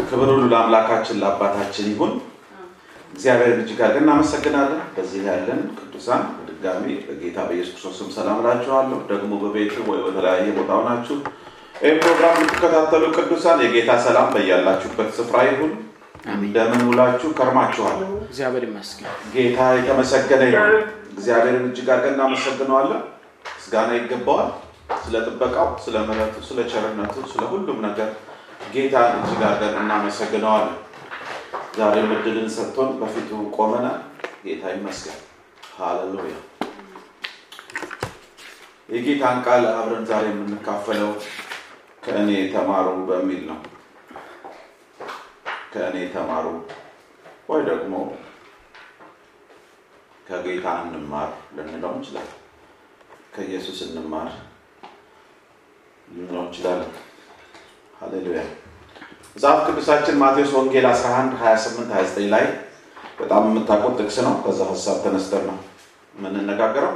ክብር ሁሉ ለአምላካችን ለአባታችን ይሁን። እግዚአብሔር እጅግ አድርገን እናመሰግናለን። በዚህ ያለን ቅዱሳን በድጋሚ በጌታ በኢየሱስ ክርስቶስ ስም ሰላም እላችኋለሁ። ደግሞ በቤት ወይ በተለያየ ቦታ ሆናችሁ ይህ ፕሮግራም የምትከታተሉ ቅዱሳን የጌታ ሰላም በያላችሁበት ስፍራ ይሁን። እንደምን ውላችሁ ከርማችኋል? እግዚአብሔር ይመስገን። ጌታ የተመሰገነ ይሁን። እግዚአብሔርን እጅግ አድርገን እናመሰግነዋለን። ምስጋና ይገባዋል። ስለ ጥበቃው፣ ስለ ምሕረቱ፣ ስለ ቸርነቱ፣ ስለ ሁሉም ነገር ጌታን እጅግ አድርገን እናመሰግነዋለን። ዛሬም እድልን ሰጥቶን በፊቱ ቆመናል። ጌታ ይመስገን። ሃሌሉያ። የጌታን ቃል አብረን ዛሬ የምንካፈለው ከእኔ ተማሩ በሚል ነው። ከእኔ ተማሩ ወይ ደግሞ ከጌታ እንማር ልንለው እንችላለን። ከኢየሱስ እንማር ልንለው እንችላለን። ሃሌሉያ። መጽሐፍ ቅዱሳችን ማቴዎስ ወንጌል 11 28 29 ላይ በጣም የምታውቁት ጥቅስ ነው። ከዛ ሀሳብ ተነስተን ነው የምንነጋገረው።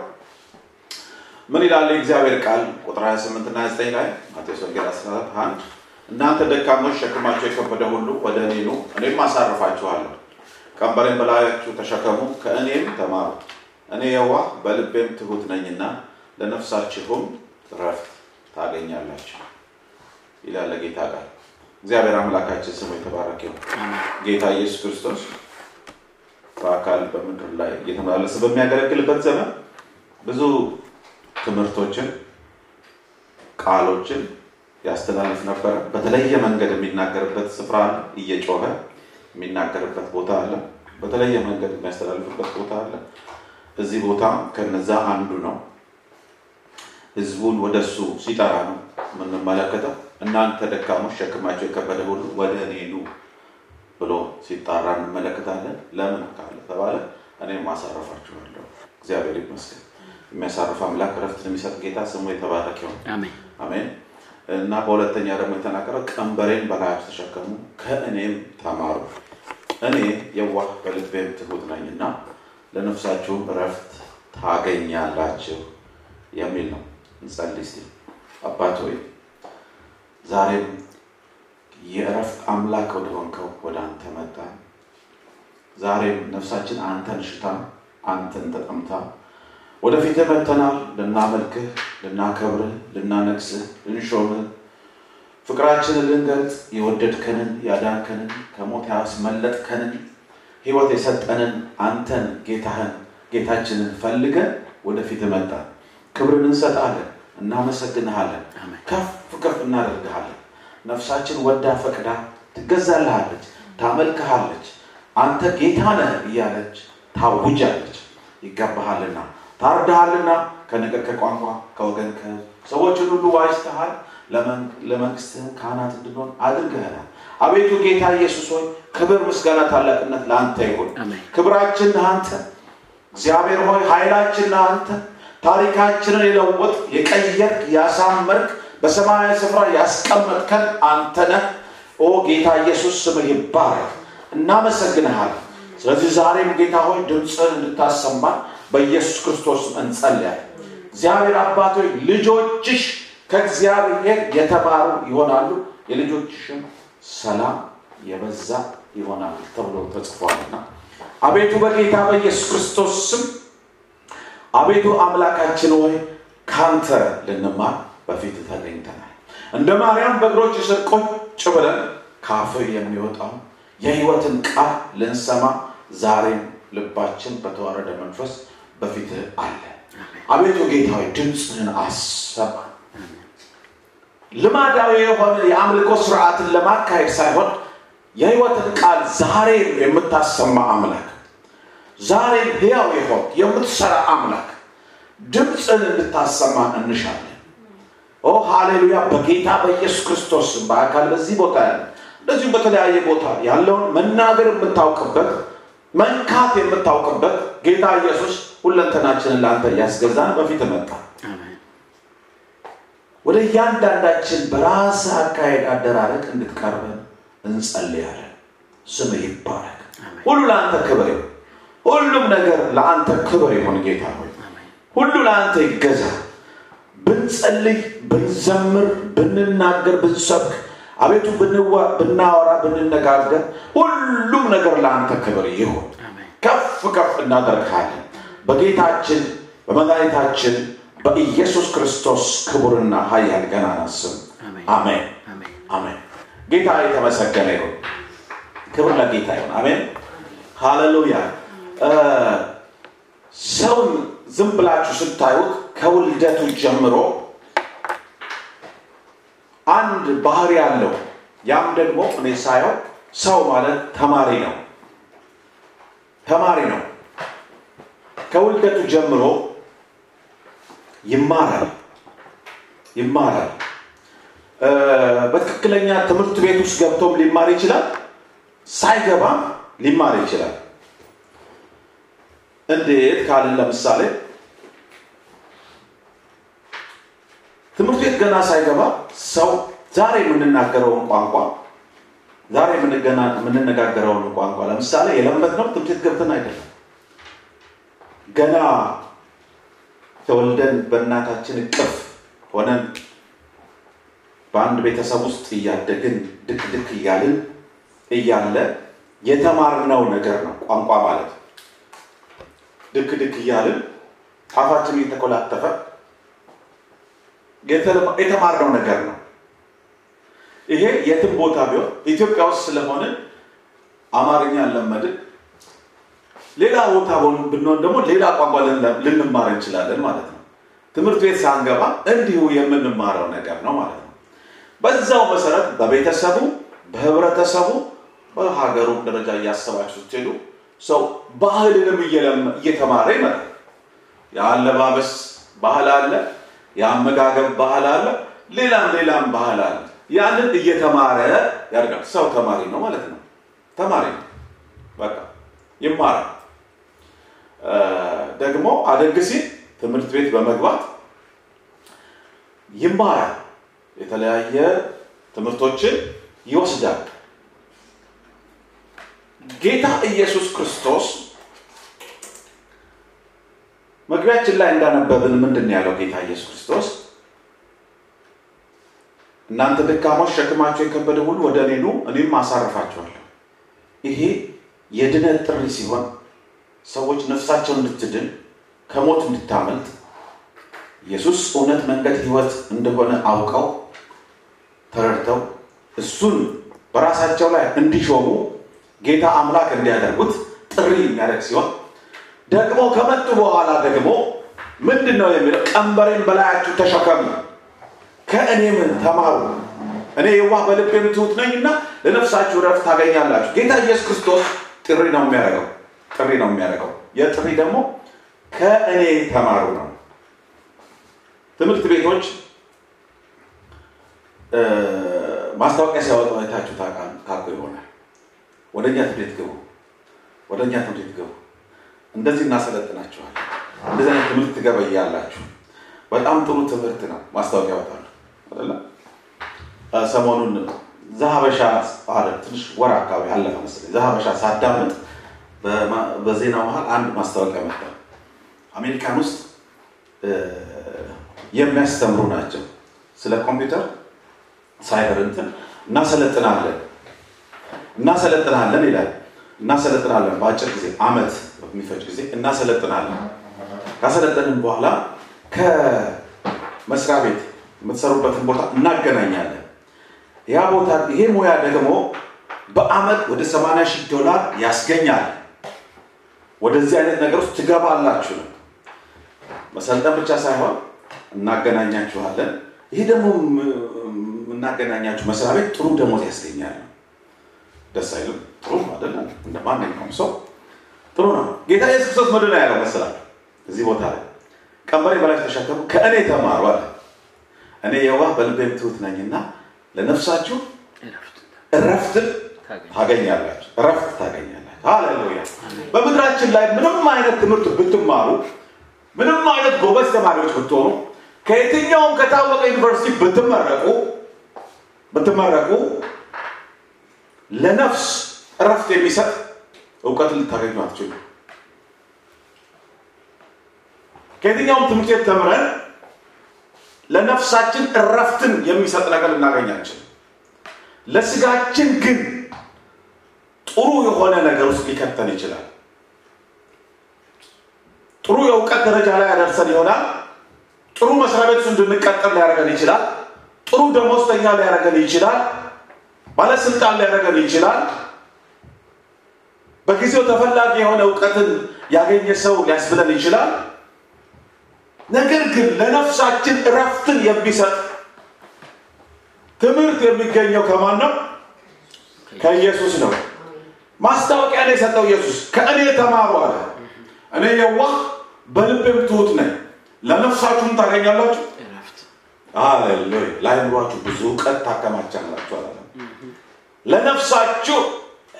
ምን ይላል የእግዚአብሔር ቃል? ቁጥር 28 እና 9 ላይ ማቴዎስ ወንጌል 11 እናንተ ደካሞች ሸክማቸው የከበደ ሁሉ ወደ እኔ ኑ፣ እኔም አሳርፋችኋለሁ። ቀንበሬን በላያችሁ ተሸከሙ፣ ከእኔም ተማሩ፣ እኔ የዋህ በልቤም ትሁት ነኝና ለነፍሳችሁም ረፍት ታገኛላችሁ ይላል ጌታ ቃል። እግዚአብሔር አምላካችን ስሙ የተባረከ ጌታ ኢየሱስ ክርስቶስ በአካል በምድር ላይ እየተመላለሰ በሚያገለግልበት ዘመን ብዙ ትምህርቶችን፣ ቃሎችን ያስተላልፍ ነበረ። በተለየ መንገድ የሚናገርበት ስፍራ አለ። እየጮኸ የሚናገርበት ቦታ አለ። በተለየ መንገድ የሚያስተላልፍበት ቦታ አለ። እዚህ ቦታ ከነዛ አንዱ ነው። ህዝቡን ወደ እሱ ሲጠራ ነው የምንመለከተው። እናንተ ደካሞች ሸክማቸው የከበደ ሁሉ ወደ እኔ ኑ ብሎ ሲጣራ እንመለከታለን። ለምን ካለ ተባለ እኔም አሳረፋችኋለሁ። እግዚአብሔር ይመስገን። የሚያሳርፍ አምላክ ረፍትን የሚሰጥ ጌታ ስሙ የተባረከ ይሁን። አሜን። እና በሁለተኛ ደግሞ የተናገረው ቀንበሬን በላያችሁ ተሸከሙ ከእኔም ተማሩ፣ እኔ የዋህ በልቤም ትሁት ነኝና ለነፍሳችሁም እረፍት ታገኛላችሁ የሚል ነው። እንጸልይ እስቲ። አባት ሆይ ዛሬም የእረፍት አምላክ ወደሆንከው ወደ አንተ መጣን። ዛሬም ነፍሳችን አንተን ሽታ አንተን ተጠምታ ወደፊትህ መጥተናል። ልናመልክህ፣ ልናከብርህ፣ ልናነግስህ፣ ልንሾምህ፣ ፍቅራችንን ልንገልጽ የወደድከንን ያዳንከንን ከሞት ያስመለጥከንን ሕይወት የሰጠንን አንተን ጌታህን ጌታችንን ፈልገን ወደፊትህ መጣን። ክብርን እንሰጣለን፣ እናመሰግንሃለን፣ ከፍ ከፍ እናደርግሃለን። ነፍሳችን ወዳ ፈቅዳ ትገዛልሃለች፣ ታመልክሃለች። አንተ ጌታ ነህ እያለች ታውጃለች። ይገባሃልና ታርዳሃልና ከነገር ከቋንቋ ከወገን ሰዎችን ሁሉ ዋጅተሃል። ለመንግስትህም ካህናት እንድንሆን አድርገህናል። አቤቱ ጌታ ኢየሱስ ሆይ ክብር፣ ምስጋና፣ ታላቅነት ለአንተ ይሁን። ክብራችን ለአንተ እግዚአብሔር ሆይ ኃይላችን ለአንተ ታሪካችንን የለወጥ የቀየርክ ያሳመርክ በሰማያዊ ስፍራ ያስቀመጥከን አንተ ኦ ጌታ ኢየሱስ ስምህ ይባረክ። እናመሰግንሃል። ስለዚህ ዛሬም ጌታ ሆይ ድምፅህን እንድታሰማን በኢየሱስ ክርስቶስ እንጸልያለን። እግዚአብሔር አባቶች ልጆችሽ ከእግዚአብሔር የተማሩ ይሆናሉ፣ የልጆችሽም ሰላም የበዛ ይሆናል ተብሎ ተጽፏልና አቤቱ በጌታ በኢየሱስ ክርስቶስ ስም አቤቱ አምላካችን ሆይ ካንተ ልንማር በፊት ተገኝተናል። እንደ ማርያም በእግሮች ስር ቁጭ ብለን ካፍህ የሚወጣው የሕይወትን ቃል ልንሰማ ዛሬም ልባችን በተዋረደ መንፈስ በፊትህ አለ። አቤቱ ጌታ ሆይ ድምፅህን አሰማ። ልማዳዊ የሆነ የአምልኮ ስርዓትን ለማካሄድ ሳይሆን የሕይወትን ቃል ዛሬም የምታሰማ አምላክ ዛሬም ሕያው የሆን የምትሰራ አምላክ ድምፅን እንድታሰማ እንሻለን። ኦ ሃሌሉያ! በጌታ በኢየሱስ ክርስቶስ ስም በአካል በዚህ ቦታ ያለ እንደዚሁም በተለያየ ቦታ ያለውን መናገር የምታውቅበት መንካት የምታውቅበት ጌታ ኢየሱስ ሁለንተናችንን ለአንተ እያስገዛን በፊት መጣ። ወደ እያንዳንዳችን በራስ አካሄድ አደራረግ እንድትቀርበን እንጸልያለን። ስምህ ይባረክ። ሁሉ ለአንተ ክብር ይሁን። ሁሉም ነገር ለአንተ ክብር ይሁን። ጌታ ሆይ ሁሉ ለአንተ ይገዛ። ብንጸልይ፣ ብንዘምር፣ ብንናገር፣ ብንሰብክ አቤቱ ብንዋ- ብናወራ ብንነጋገር ሁሉም ነገር ለአንተ ክብር ይሁን። ከፍ ከፍ እናደርግሃለን በጌታችን በመድኃኒታችን በኢየሱስ ክርስቶስ ክቡርና ኃያል ገናና ስም አሜን። አሜን ጌታ የተመሰገነ ይሁን። ክብር ለጌታ ይሁን። አሜን ሃሌሉያ። ሰውን ዝም ብላችሁ ስታዩት ከውልደቱ ጀምሮ አንድ ባህሪ አለው። ያም ደግሞ እኔ ሳየው ሰው ማለት ተማሪ ነው። ተማሪ ነው። ከውልደቱ ጀምሮ ይማራል ይማራል። በትክክለኛ ትምህርት ቤት ውስጥ ገብቶም ሊማር ይችላል። ሳይገባም ሊማር ይችላል። እንዴት ካልን ለምሳሌ ትምህርት ቤት ገና ሳይገባ ሰው ዛሬ የምንናገረውን ቋንቋ ዛሬ የምንነጋገረውን ቋንቋ ለምሳሌ የለመድነው ትምህርት ቤት ገብተን አይደለም። ገና ተወልደን በእናታችን እቅፍ ሆነን በአንድ ቤተሰብ ውስጥ እያደግን ድክ ድክ እያልን እያለ የተማርነው ነገር ነው ቋንቋ ማለት። ድክ ድክ እያልን አፋችን እየተኮላተፈ የተማርነው ነገር ነው። ይሄ የትም ቦታ ቢሆን ኢትዮጵያ ውስጥ ስለሆነ አማርኛ ለመድን፣ ሌላ ቦታ ሆን- ብንሆን ደግሞ ሌላ ቋንቋ ልን- ልንማር እንችላለን ማለት ነው። ትምህርት ቤት ሳንገባ እንዲሁ የምንማረው ነገር ነው ማለት ነው። በዛው መሰረት በቤተሰቡ፣ በህብረተሰቡ፣ በሀገሩም ደረጃ እያሰባችሁ ስትሄዱ ሰው ባህልንም እየተማረ ይመጣል። የአለባበስ ባህል አለ፣ የአመጋገብ ባህል አለ፣ ሌላም ሌላም ባህል አለ። ያንን እየተማረ ያድጋል። ሰው ተማሪ ነው ማለት ነው። ተማሪ ነው፣ በቃ ይማራል። ደግሞ አደግ ሲል ትምህርት ቤት በመግባት ይማራል። የተለያየ ትምህርቶችን ይወስዳል። ጌታ ኢየሱስ ክርስቶስ መግቢያችን ላይ እንዳነበብን ምንድን ያለው? ጌታ ኢየሱስ ክርስቶስ እናንተ ደካሞች ሸክማቸው የከበደ ሁሉ ወደ እኔ ኑ እኔም አሳርፋቸዋለሁ። ይሄ የድነት ጥሪ ሲሆን ሰዎች ነፍሳቸውን እንድትድን ከሞት እንድታመልጥ ኢየሱስ እውነት፣ መንገድ፣ ሕይወት እንደሆነ አውቀው ተረድተው እሱን በራሳቸው ላይ እንዲሾሙ ጌታ አምላክ እንዲያደርጉት ጥሪ የሚያደርግ ሲሆን ደግሞ ከመጡ በኋላ ደግሞ ምንድን ነው የሚለው? ቀንበሬን በላያችሁ ተሸከሙ ከእኔም ተማሩ እኔ የዋህ በልቤም ትሑት ነኝና ለነፍሳችሁ ረፍት ታገኛላችሁ። ጌታ ኢየሱስ ክርስቶስ ጥሪ ነው የሚያደርገው ጥሪ ነው የሚያደርገው። የጥሪ ደግሞ ከእኔ ተማሩ ነው። ትምህርት ቤቶች ማስታወቂያ ሲያወጡ አይታችሁ ታውቃ- ታውቁ ይሆናል። ወደኛ ትምህርት ግቡ፣ ወደኛ ትምህርት ግቡ፣ እንደዚህ እናሰለጥናችኋለን፣ እንደዚህ አይነት ትምህርት ትገበያላችሁ። በጣም ጥሩ ትምህርት ነው። ማስታወቂያ ያወጣሉ አይደለ? ሰሞኑን ዘሀበሻ አለ ትንሽ ወር አካባቢ አለፈ መሰለኝ። ዘሀበሻ ሳዳምጥ በዜና መሀል አንድ ማስታወቂያ መጣ። አሜሪካን ውስጥ የሚያስተምሩ ናቸው ስለ ኮምፒውተር ሳይበር እንትን እናሰለጥናለን እናሰለጥናለን ይላል። እናሰለጥናለን በአጭር ጊዜ አመት በሚፈጅ ጊዜ እናሰለጥናለን። ካሰለጠንን በኋላ ከመስሪያ ቤት የምትሰሩበትን ቦታ እናገናኛለን። ያ ቦታ ይሄ ሙያ ደግሞ በአመት ወደ 80 ሺህ ዶላር ያስገኛል። ወደዚህ አይነት ነገር ውስጥ ትገባላችሁ ነው። መሰልጠን ብቻ ሳይሆን እናገናኛችኋለን። ይሄ ደግሞ የምናገናኛችሁ መስሪያ ቤት ጥሩ ደሞዝ ያስገኛል። ደስ አይልም? ጥሩ አይደለም? እንደ ማንኛውም ሰው ጥሩ ነው። ጌታ ኢየሱስ ክርስቶስ ምንድን ነው ያለው መሰላችሁ? እዚህ ቦታ ላይ ቀንበሬ በላይ ተሸከሙ ከእኔ ተማሩ አለ። እኔ የዋህ በልቤም ትሑት ነኝና ለነፍሳችሁ እረፍት እረፍትን ታገኛላችሁ። እረፍት ታገኛላችሁ። ሃሌሉያ። በምድራችን ላይ ምንም አይነት ትምህርት ብትማሩ፣ ምንም አይነት ጎበዝ ተማሪዎች ብትሆኑ፣ ከየትኛውም ከታወቀ ዩኒቨርሲቲ ብትመረቁ ብትመረቁ ለነፍስ እረፍት የሚሰጥ እውቀትን ልታገኙ አትችሉ። ከየትኛውም ትምህርት ቤት ተምረን ለነፍሳችን እረፍትን የሚሰጥ ነገር ልናገኛችን ለስጋችን ግን ጥሩ የሆነ ነገር ውስጥ ሊከተን ይችላል። ጥሩ የእውቀት ደረጃ ላይ ያደርሰን ይሆናል። ጥሩ መስሪያ ቤት እንድንቀጠር ሊያደርገን ይችላል። ጥሩ ደሞዝተኛ ሊያደርገን ይችላል። ባለስልጣን ሊያደርገን ይችላል። በጊዜው ተፈላጊ የሆነ እውቀትን ያገኘ ሰው ሊያስብለን ይችላል። ነገር ግን ለነፍሳችን እረፍትን የሚሰጥ ትምህርት የሚገኘው ከማን ነው? ከኢየሱስ ነው። ማስታወቂያ ነው የሰጠው ኢየሱስ። ከእኔ ተማሩ አለ። እኔ የዋህ በልቤም ትሑት ነኝ፣ ለነፍሳችሁም ታገኛላችሁ። እረፍት ሃሌሉያ! ለአእምሯችሁ ብዙ እውቀት ታከማቻላችሁ አለ። ለነፍሳችሁ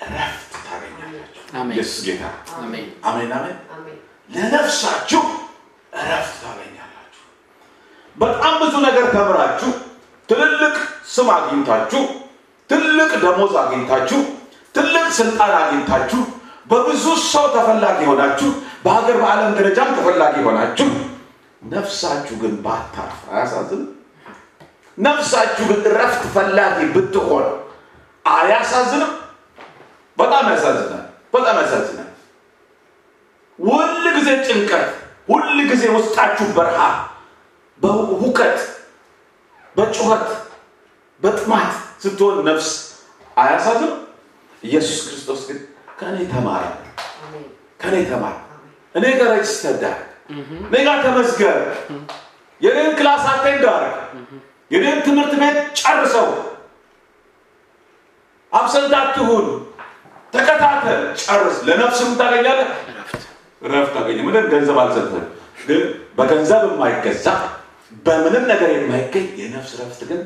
እረፍት ኢየሱስ ጌታ። አሜን አሜን ለነፍሳችሁ እረፍት ታገኛላችሁ። በጣም ብዙ ነገር ተምራችሁ ትልልቅ ስም አግኝታችሁ ትልቅ ደሞዝ አግኝታችሁ ትልቅ ስልጣን አግኝታችሁ በብዙ ሰው ተፈላጊ ሆናችሁ በሀገር በዓለም ደረጃም ተፈላጊ ሆናችሁ ነፍሳችሁ ግን ባታርፍ አያሳዝንም? ነፍሳችሁ ግን እረፍት ፈላጊ ብትሆን አያሳዝንም? በጣም ያሳዝናል። በጣም ያሳዝናል። ሁል ጊዜ ጭንቀት፣ ሁል ጊዜ ውስጣችሁ በረሃ፣ በሁከት፣ በጩኸት፣ በጥማት ስትሆን ነፍስ አያሳዝንም? ኢየሱስ ክርስቶስ ግን ከእኔ አሜን። ከእኔ ተማር፣ እኔ ጋር register አድርግ፣ እኔ ጋር ተመዝገብ፣ የኔን class attend አድርግ፣ የኔን ትምህርት ቤት ጨርሰው፣ absent አትሁን፣ ተከታተል፣ ጨርስ። ለነፍስም ታገኛለህ ረፍት ታገኘ። ምንም ገንዘብ አልሰጥህም፣ ግን በገንዘብ የማይገዛ በምንም ነገር የማይገኝ የነፍስ ረፍት ግን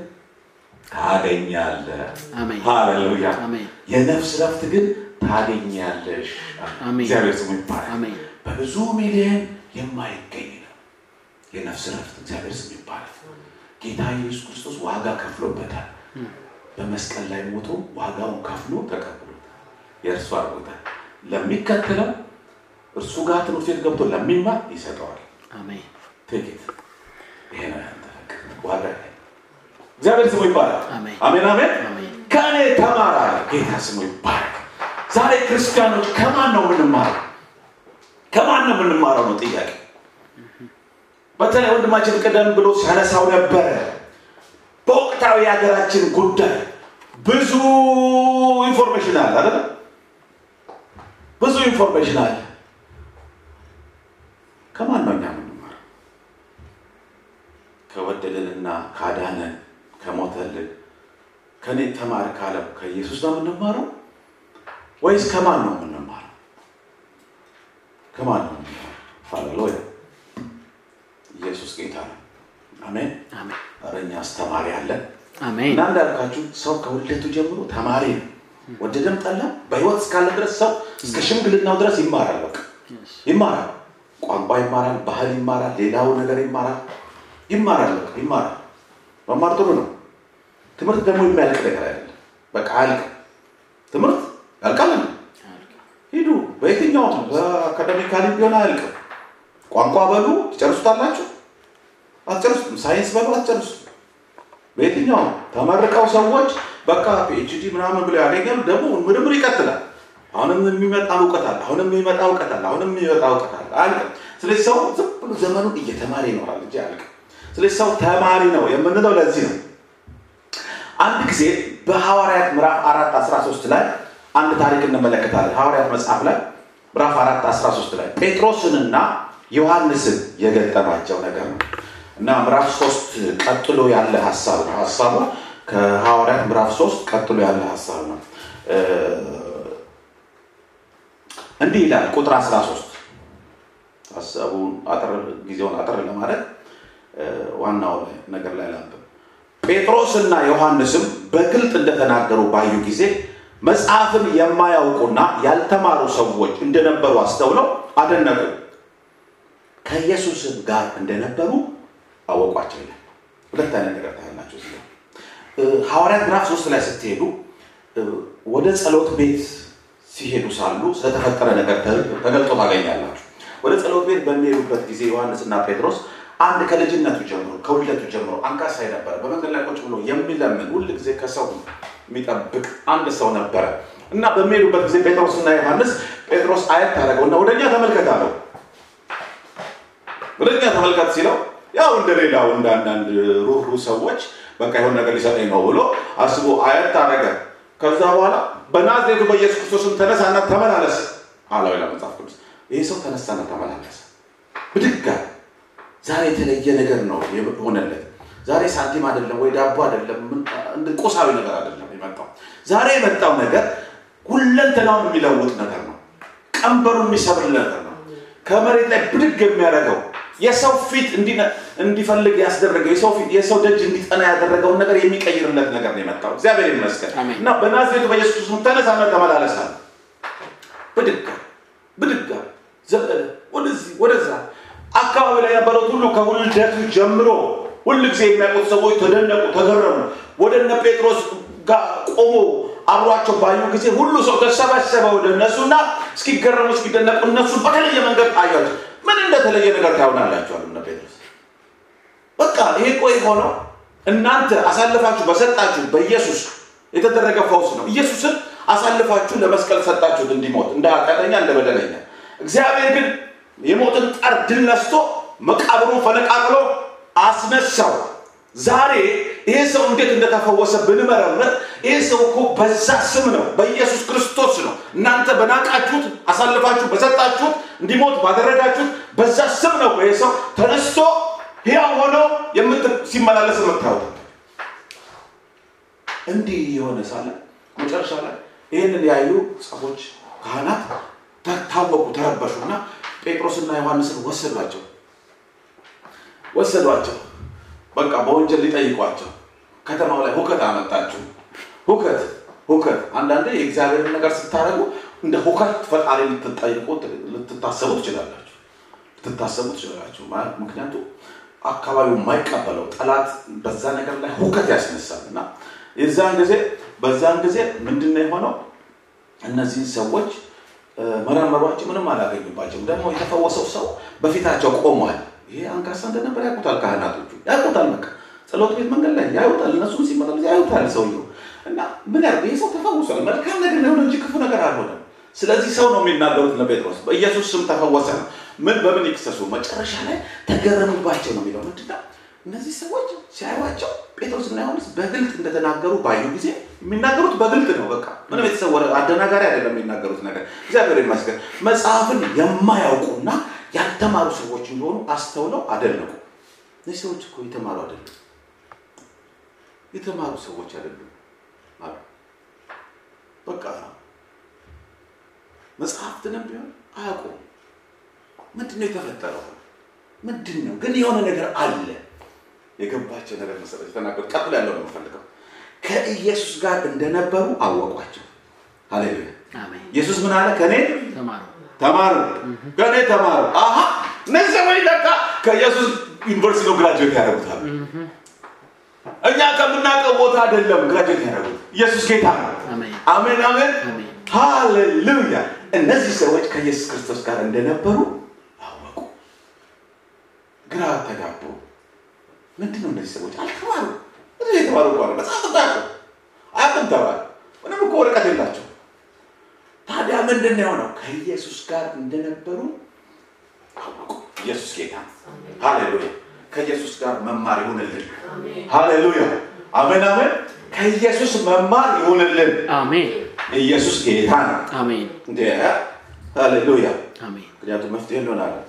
ታገኛለህ። ሃሌሉያ! የነፍስ ረፍት ግን ታገኛለሽ። እግዚአብሔር ስሙ ይባላል። በብዙ ሚሊዮን የማይገኝ ነው የነፍስ ረፍት። እግዚአብሔር ስሙ ይባላል። ጌታ ኢየሱስ ክርስቶስ ዋጋ ከፍሎበታል። በመስቀል ላይ ሞቶ ዋጋውን ከፍሎ ተቀብሎታል። የእርሱ አድርጎታል። ለሚከተለው እርሱ ጋር ትምህርት ቤት ገብቶ ለሚማር ይሰጠዋል። ቴኬት ይሄ ነው ያንተ ፍቅር ዋጋ እግዚአብሔር ስሙ ይባላል። አሜን። አሜን ከእኔ አለ ጌታ ስሙ ይባላል። ዛሬ ክርስቲያኖች ከማን ነው የምንማረው? ከማን ነው የምንማረው ነው ጥያቄ። በተለይ ወንድማችን ቀደም ብሎ ሲያነሳው ነበረ። በወቅታዊ የሀገራችን ጉዳይ ብዙ information አለ አይደል? ብዙ information አለ። ከማን ነው እኛ የምንማረው? ከወደደንና ካዳነን ከሞተልን ከኔ ተማር ካለው ከኢየሱስ ነው የምንማረው ወይስ ከማን ነው የምንማረው? ከማን ነው የምንማረው? ሃሌሉያ! ኢየሱስ ጌታ ነው። አሜን። አሜን እኛ አስተማሪ አለን አሜን እና እንዳልካችሁ ሰው ከውልደቱ ጀምሮ ተማሪ ነው። ወደደም ጠላ በህይወት እስካለ ድረስ ሰው እስከ ሽምግልናው ድረስ ይማራል። በቃ. ይማራል። ቋንቋ ይማራል፣ ባህል ይማራል፣ ሌላው ነገር ይማራል። ይማራል፣ በቃ ይማራል። መማር ጥሩ ነው። ትምህርት ደግሞ የሚያልቅ ነገር አይደለም። በቃ አያልቅም። ትምህርት ያልቃል።? ሂዱ። በየትኛውም በአካደሚካሊ ቢሆን አያልቅም። ቋንቋ በሉ ትጨርሱታላችሁ? አትጨርሱትም። ሳይንስ በሉ አትጨርሱትም። በየትኛውም ተመርቀው ሰዎች በቃ PhD ምናምን ብለው ያገኛሉ። ደግሞ ምርምር ይቀጥላል። አሁንም የሚመጣ እውቀት አለ። አሁንም የሚመጣ እውቀት አለ። አሁንም የሚመጣ እውቀት አለ። አያልቅም። ስለዚህ ሰው ዝም ብሎ ዘመኑን እየተማረ ይኖራል እንጂ አያልቅም። ስለዚህ ሰው ተማሪ ነው የምንለው ለዚህ ነው። አንድ ጊዜ በሐዋርያት ምዕራፍ አራት 13 ላይ አንድ ታሪክ እንመለከታለን። ሐዋርያት መጽሐፍ ላይ ምዕራፍ አራት 13 ላይ ጴጥሮስንና ዮሐንስን የገጠማቸው ነገር ነው እና ምዕራፍ ሶስት ቀጥሎ ያለ ሀሳብ ነው። ሀሳቡ ከሐዋርያት ምዕራፍ ሶስት ቀጥሎ ያለ ሀሳብ ነው። እንዲህ ይላል ቁጥር 13 ሀሳቡን ጊዜውን አጠር ለማድረግ ዋናው ነገር ላይ ላንብብ። ጴጥሮስና ዮሐንስም በግልጥ እንደተናገሩ ባዩ ጊዜ መጽሐፍን የማያውቁና ያልተማሩ ሰዎች እንደነበሩ አስተውለው አደነቁ። ከኢየሱስም ጋር እንደነበሩ አወቋቸው ይላል። ሁለት አይነት ነገር ላይ። እ፣ ሐዋርያት ምዕራፍ ሶስት ላይ ስትሄዱ ወደ ጸሎት ቤት ሲሄዱ ሳሉ ስለተፈጠረ ነገር ተገልጦ ታገኛላችሁ። ወደ ጸሎት ቤት በሚሄዱበት ጊዜ ዮሐንስና ጴጥሮስ አንድ ከልጅነቱ ጀምሮ ከውልደቱ ጀምሮ አንካሳ የነበረ በመንገድ ላይ ቁጭ ብሎ የሚለምን ሁል ጊዜ ከሰው የሚጠብቅ አንድ ሰው ነበረ እና በሚሄዱበት ጊዜ ጴጥሮስና ዮሐንስ ጴጥሮስ አየት አደረገው እና ወደኛ ተመልከት አለው። ወደኛ ተመልከት ሲለው ያው እንደሌላው እንደ አንዳንድ ሩህሩህ ሰዎች በቃ የሆነ ነገር ሊሰጠኝ ነው ብሎ አስቦ አየት አደረገ። ከዛ በኋላ በናዝሬቱ በኢየሱስ ክርስቶስም ተነሳና ተመላለስ አለው ይላል መጽሐፍ ቅዱስ። ይህ ሰው ተነሳና ተመላለሰ፣ አለ። ዛሬ የተለየ ነገር ነው የሆነለት። ዛሬ ሳንቲም አይደለም ወይ ዳቦ አይደለም፣ ቁሳዊ ነገር አይደለም የመጣው። ዛሬ የመጣው ነገር ሁለንተናውን የሚለውጥ ነገር ነው። ቀንበሩን የሚሰብር ነገር ነው። ከመሬት ላይ ብድግ የሚያደርገው የሰው ፊት እንዲፈልግ ያስደረገው የሰው ደጅ እንዲጠና ያደረገውን ነገር የሚቀይርለት ነገር ነው የመጣው። እግዚአብሔር ይመስገን እና በናዝሬቱ በኢየሱስ ክርስቶስ ተነሳና ተመላለሳ ብድግ ብድግ ዘለለ ወደዚህ ወደዛ አካባቢ ላይ የነበረው ሁሉ ከውልደቱ ጀምሮ ሁል ጊዜ የሚያውቁት ሰዎች ተደነቁ፣ ተገረሙ። ወደ እነ ጴጥሮስ ጋር ቆሞ አብሯቸው ባዩ ጊዜ ሁሉ ሰው ተሰበሰበ ወደ እነሱና እስኪገረሙ እስኪደነቁ እነሱ በተለየ መንገድ አያቸው። ምን እንደተለየ ነገር ታዩናላችኋል? እነ ጴጥሮስ በቃ ይሄ ቆይ ሆነው እናንተ አሳልፋችሁ በሰጣችሁ በኢየሱስ የተደረገ ፈውስ ነው። ኢየሱስን አሳልፋችሁ ለመስቀል ሰጣችሁት እንዲሞት እንደ ኃጢአተኛ እንደ በደለኛ። እግዚአብሔር ግን የሞትን ጣር ድል ነስቶ መቃብሩን ፈነቃቅሎ አስነሳው። ዛሬ ይሄ ሰው እንዴት እንደተፈወሰ ብንመረምር ይሄ ሰው እኮ በዛ ስም ነው፣ በኢየሱስ ክርስቶስ ነው። እናንተ በናቃችሁት አሳልፋችሁ በሰጣችሁት እንዲሞት ባደረጋችሁት በዛ ስም ነው ይሄ ሰው ተነስቶ ሕያው ሆኖ ሲመላለስ የምታዩት። እንዲህ የሆነ ሳለ መጨረሻ ላይ ይህንን ያዩ ሰዎች ካህናት ታወቁ፣ ተረበሹና ጴጥሮስና ዮሐንስን ወሰዷቸው ወሰዷቸው። በቃ በወንጀል ሊጠይቋቸው ከተማው ላይ ሁከት አመጣችሁ። ሁከት ሁከት። አንዳንዴ የእግዚአብሔርን ነገር ስታደርጉ እንደ ሁከት ፈጣሪ ልትጠይቁ ልትታሰቡ ትችላላችሁ ልትታሰቡ ትችላላችሁ። ምክንያቱም አካባቢው የማይቀበለው ጠላት በዛ ነገር ላይ ሁከት ያስነሳል እና የዛን ጊዜ በዛን ጊዜ ምንድን ነው የሆነው? እነዚህን ሰዎች መረመሯቸው፣ ምንም አላገኙባቸውም። ደግሞ የተፈወሰው ሰው በፊታቸው ቆሟል። ይሄ አንካሳ እንደነበር ያውቁታል፣ ካህናቶቹ ያውቁታል። በቃ ጸሎት ቤት መንገድ ላይ ያዩታል፣ እነሱም ሲመላለሱ ያዩታል ሰውየው እና ምን ያርግ ይህ ሰው ተፈውሷል፣ መልካም ነገር የሆነ እንጂ ክፉ ነገር አልሆነም። ስለዚህ ሰው ነው የሚናገሩት ለጴጥሮስ በኢየሱስ ስም ተፈወሰ ነው። ምን በምን ይክሰሱ? መጨረሻ ላይ ተገረሙባቸው ነው የሚለው ምንድን ነው? እነዚህ ሰዎች ሲያዩዋቸው ጴጥሮስና ዮሐንስ በግልጥ እንደተናገሩ ባዩ ጊዜ የሚናገሩት በግልጥ ነው። በቃ ምንም የተሰወረ አደናጋሪ አይደለም የሚናገሩት ነገር። እግዚአብሔር ይመስገን መጽሐፍን የማያውቁና ያልተማሩ ሰዎች እንደሆኑ አስተውለው አደነቁ። እነዚህ ሰዎች እኮ የተማሩ አይደሉም፣ የተማሩ ሰዎች አይደሉም አሉ። በቃ መጽሐፍትንም ቢሆን አያውቁም። ምንድን ነው የተፈጠረው? ምንድን ነው ግን የሆነ ነገር አለ። የገባቸው ነገር መሰረት የተናገሩ ቀጥሎ ያለው ነው የምፈልገው። ከኢየሱስ ጋር እንደነበሩ አወቋቸው። ሃሌሉያ። ኢየሱስ ምን አለ? ከኔ ተማሩ፣ ከኔ ተማሩ። አሀ እነዚህ ሰዎች ለካ ከኢየሱስ ዩኒቨርሲቲ ነው graduate ያደረጉታል። እኛ ከምናውቀው ቦታ አይደለም graduate ያደረጉት። ኢየሱስ ጌታ ነው። አሜን አሜን፣ ሃሌሉያ። እነዚህ ሰዎች ከኢየሱስ ክርስቶስ ጋር እንደነበሩ አወቁ፣ ግራ ተጋቡ። ምንድን ነው እነዚህ ሰዎች አልተማሩ? ነው የተማሩ? እንኳን መጽሐፍ ታቁ አያውቁም ተባለ። ምንም እኮ ወረቀት የላቸው። ታዲያ ምንድን ነው የሆነው? ከኢየሱስ ጋር እንደነበሩ አወቁ። ኢየሱስ ጌታ ሃሌሉያ። ከኢየሱስ ጋር መማር ይሁንልን። ሃሌሉያ አሜን አሜን። ከኢየሱስ መማር ይሁንልን። አሜን ኢየሱስ ጌታ ነው። አሜን እንደ ሃሌሉያ። አሜን ምክንያቱም መፍትሄ እንሆናለን።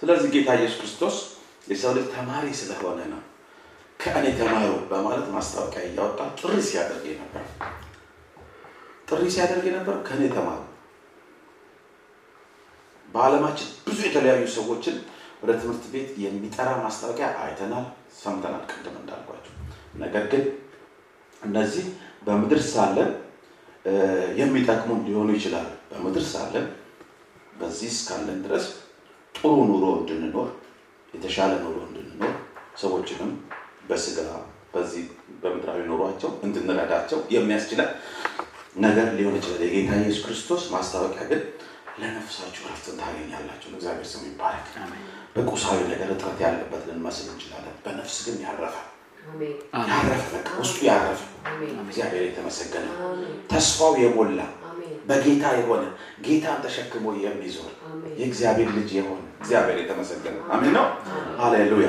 ስለዚህ ጌታ ኢየሱስ ክርስቶስ የሰው ልጅ ተማሪ ስለሆነ ነው ከእኔ ተማሩ በማለት ማስታወቂያ እያወጣ ጥሪ ሲያደርግ ነበር። ጥሪ ሲያደርግ የነበረው ከእኔ ተማሩ። በዓለማችን ብዙ የተለያዩ ሰዎችን ወደ ትምህርት ቤት የሚጠራ ማስታወቂያ አይተናል፣ ሰምተናል፣ ቅድም እንዳልኳቸው። ነገር ግን እነዚህ በምድር ሳለን የሚጠቅሙን ሊሆኑ ይችላሉ። በምድር ሳለን በዚህ እስካለን ድረስ ጥሩ ኑሮ እንድንኖር የተሻለ ኑሮ እንድንኖር ሰዎችንም በስጋ በዚህ በምድራዊ ኑሯቸው እንድንረዳቸው የሚያስችለን ነገር ሊሆን ይችላል። የጌታ ኢየሱስ ክርስቶስ ማስታወቂያ ግን ለነፍሳችሁ ረፍትን ታገኛላችሁ። እግዚአብሔር ስም ይባረክ። በቁሳዊ ነገር እጥረት ያለበት ልንመስል እንችላለን። በነፍስ ግን ያረፈ ያረፈ በቃ ውስጡ ያረፈ እግዚአብሔር የተመሰገነ። ተስፋው የሞላ በጌታ የሆነ ጌታን ተሸክሞ የሚዞር የእግዚአብሔር ልጅ የሆነ እግዚአብሔር የተመሰገነ። አሜን። ነው? ሃሌሉያ።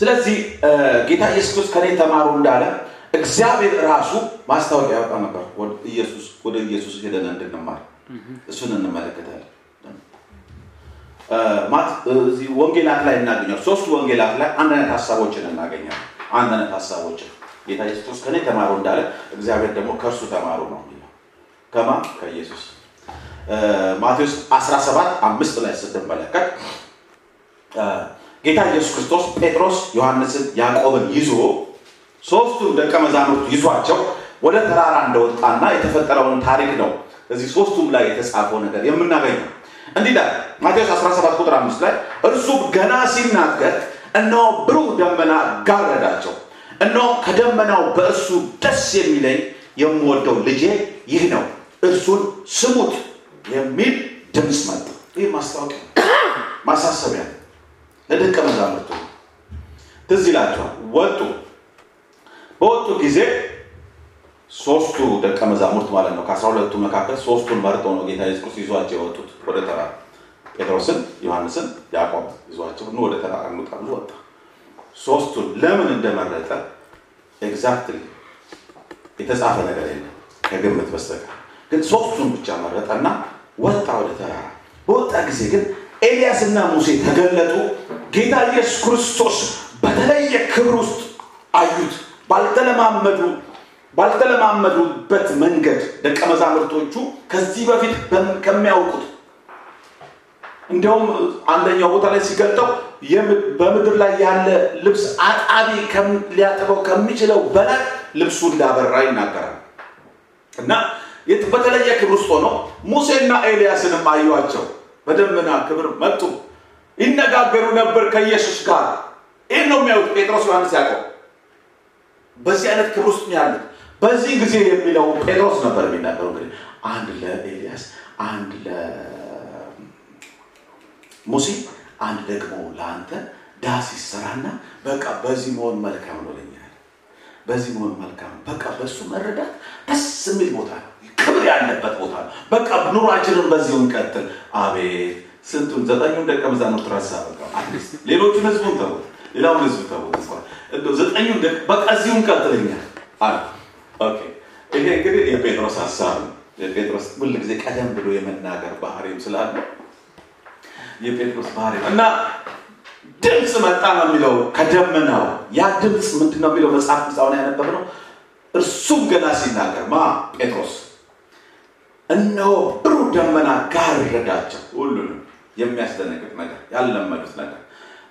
ስለዚህ ጌታ ኢየሱስ ከኔ ተማሩ እንዳለ እግዚአብሔር ራሱ ማስታወቂያ ያወጣ ነበር። ኢየሱስ ወደ ኢየሱስ ሄደን እንድንማር። እሱን እንመለከታለን። እዚህ ወንጌላት ላይ እናገኛል ሶስቱ ወንጌላት ላይ አንድ አይነት ሀሳቦችን እናገኛለን። አንድ አይነት ሀሳቦችን ጌታ ኢየሱስ ከኔ ተማሩ እንዳለ እግዚአብሔር ደግሞ ከእርሱ ተማሩ ነው የሚለው። ከማ ከኢየሱስ። ማቴዎስ 17 አምስት ላይ ስትመለከት ጌታ ኢየሱስ ክርስቶስ ጴጥሮስ ዮሐንስን ያዕቆብን ይዞ ሶስቱን ደቀ መዛሙርት ይዟቸው ወደ ተራራ እንደወጣና የተፈጠረውን ታሪክ ነው እዚህ ሶስቱም ላይ የተጻፈው ነገር የምናገኘው። እንዲህ ይላል ማቴዎስ 17 ቁጥር 5 ላይ እርሱ ገና ሲናገር እነሆ ብሩህ ደመና ጋረዳቸው። እነሆ ከደመናው በእርሱ ደስ የሚለኝ የምወደው ልጄ ይህ ነው እርሱን ስሙት የሚል ድምፅ መጣ። ይህ ማስታወቂያ ማሳሰቢያ ለደቀ መዛሙርቱ። ትዝ ይላቸዋል ወጡ በወጡ ጊዜ ሶስቱ ደቀ መዛሙርት ማለት ነው ከአስራ ሁለቱ መካከል ሶስቱን መርጠው ነው ጌታ ኢየሱስ ይዟቸው የወጡት። ወደ ተራራ ጴጥሮስን ዮሐንስን ያዕቆብ ይዟቸው ኑ ወደ ተራራ እንውጣ ብሎ ወጣ። ሶስቱን ለምን እንደመረጠ exactly የተጻፈ ነገር የለም ከግምት በስተቀር። ግን ሶስቱን ብቻ መረጠና ወጣ ወደ ተራራ በወጣ ጊዜ ግን ኤልያስና ሙሴ ተገለጡ። ጌታ ኢየሱስ ክርስቶስ በተለየ ክብር ውስጥ አዩት ባልተለማመዱ ባልተለማመዱበት መንገድ ደቀ መዛሙርቶቹ ከዚህ በፊት ከሚያውቁት እንዲያውም አንደኛው ቦታ ላይ ሲገልጠው በምድር ላይ ያለ ልብስ አጣቢ ሊያጥበው ከሚችለው በላይ ልብሱ እንዳበራ ይናገራል። እና በተለየ ክብር ውስጥ ሆነው ሙሴና ኤልያስንም አዩዋቸው። በደመና ክብር መጡ። ይነጋገሩ ነበር ከኢየሱስ ጋር። ይህን ነው የሚያዩት። ጴጥሮስ ዮሐንስ ያዕቆብ በዚህ አይነት ክብር ውስጥ ያሉት። በዚህ ጊዜ የሚለው ጴጥሮስ ነበር የሚናገረው። እንግዲህ አንድ ለኤልያስ አንድ ለሙሴ አንድ ደግሞ ለአንተ ዳስ ይሰራና በቃ በዚህ መሆን መልካም ነው ይለናል በዚህ መሆን መልካም በቃ በእሱ መረዳት ደስ የሚል ቦታ ነው። ክብር ያለበት ቦታ ነው። በቃ ኑሯችንን በዚሁ እንቀጥል። አቤት! ስንቱን ዘጠኙን ደቀ መዛሙርት ረሳ በቃ ሌሎቹን ህዝቡን ተውት ሌላውን ህዝብ ተውት እንኳን እንደው ዘጠኙን በቃ እዚሁ እንቀጥልኛል አለ። okay። ይሄ እንግዲህ የጴጥሮስ ሀሳብ ነው። የጴጥሮስ ሁል ጊዜ ቀደም ብሎ የመናገር ባህሪም ስላለ የጴጥሮስ ባህሪ ነው። እና ድምፅ መጣ ነው የሚለው ከደመናው። ያ ድምፅ ምንድን ነው የሚለው? መጽሐፍ ቅዱስ አሁን ያነበብነው እርሱም ገና ሲናገር ማ? ጴጥሮስ። እነሆ ብሩህ ደመና ጋረዳቸው ሁሉንም የሚያስደነግጥ ነገር ያልለመዱት ነገር።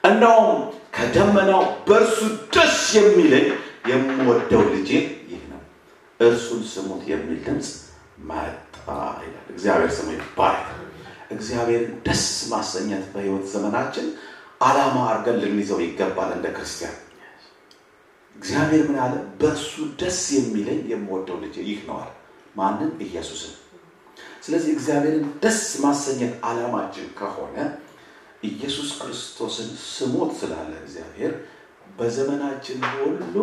እነሆም ከደመናው በእርሱ ደስ የሚለኝ የምወደው ልጄ ይህ ነው። እርሱን ስሙት የሚል ድምፅ መጣ ይላል። እግዚአብሔር ስሙ ይባረክ። እግዚአብሔርን ደስ ማሰኘት በህይወት ዘመናችን አላማ አድርገን ልንይዘው ይገባል እንደ ክርስቲያን። እግዚአብሔር ምን አለ? በእርሱ ደስ የሚለኝ የምወደው ልጄ ይህ ነው አለ። ማንን ኢየሱስን። ስለዚህ እግዚአብሔርን ደስ ማሰኘት አላማችን ከሆነ ኢየሱስ ክርስቶስን ስሙት ስላለ እግዚአብሔር በዘመናችን ሁሉ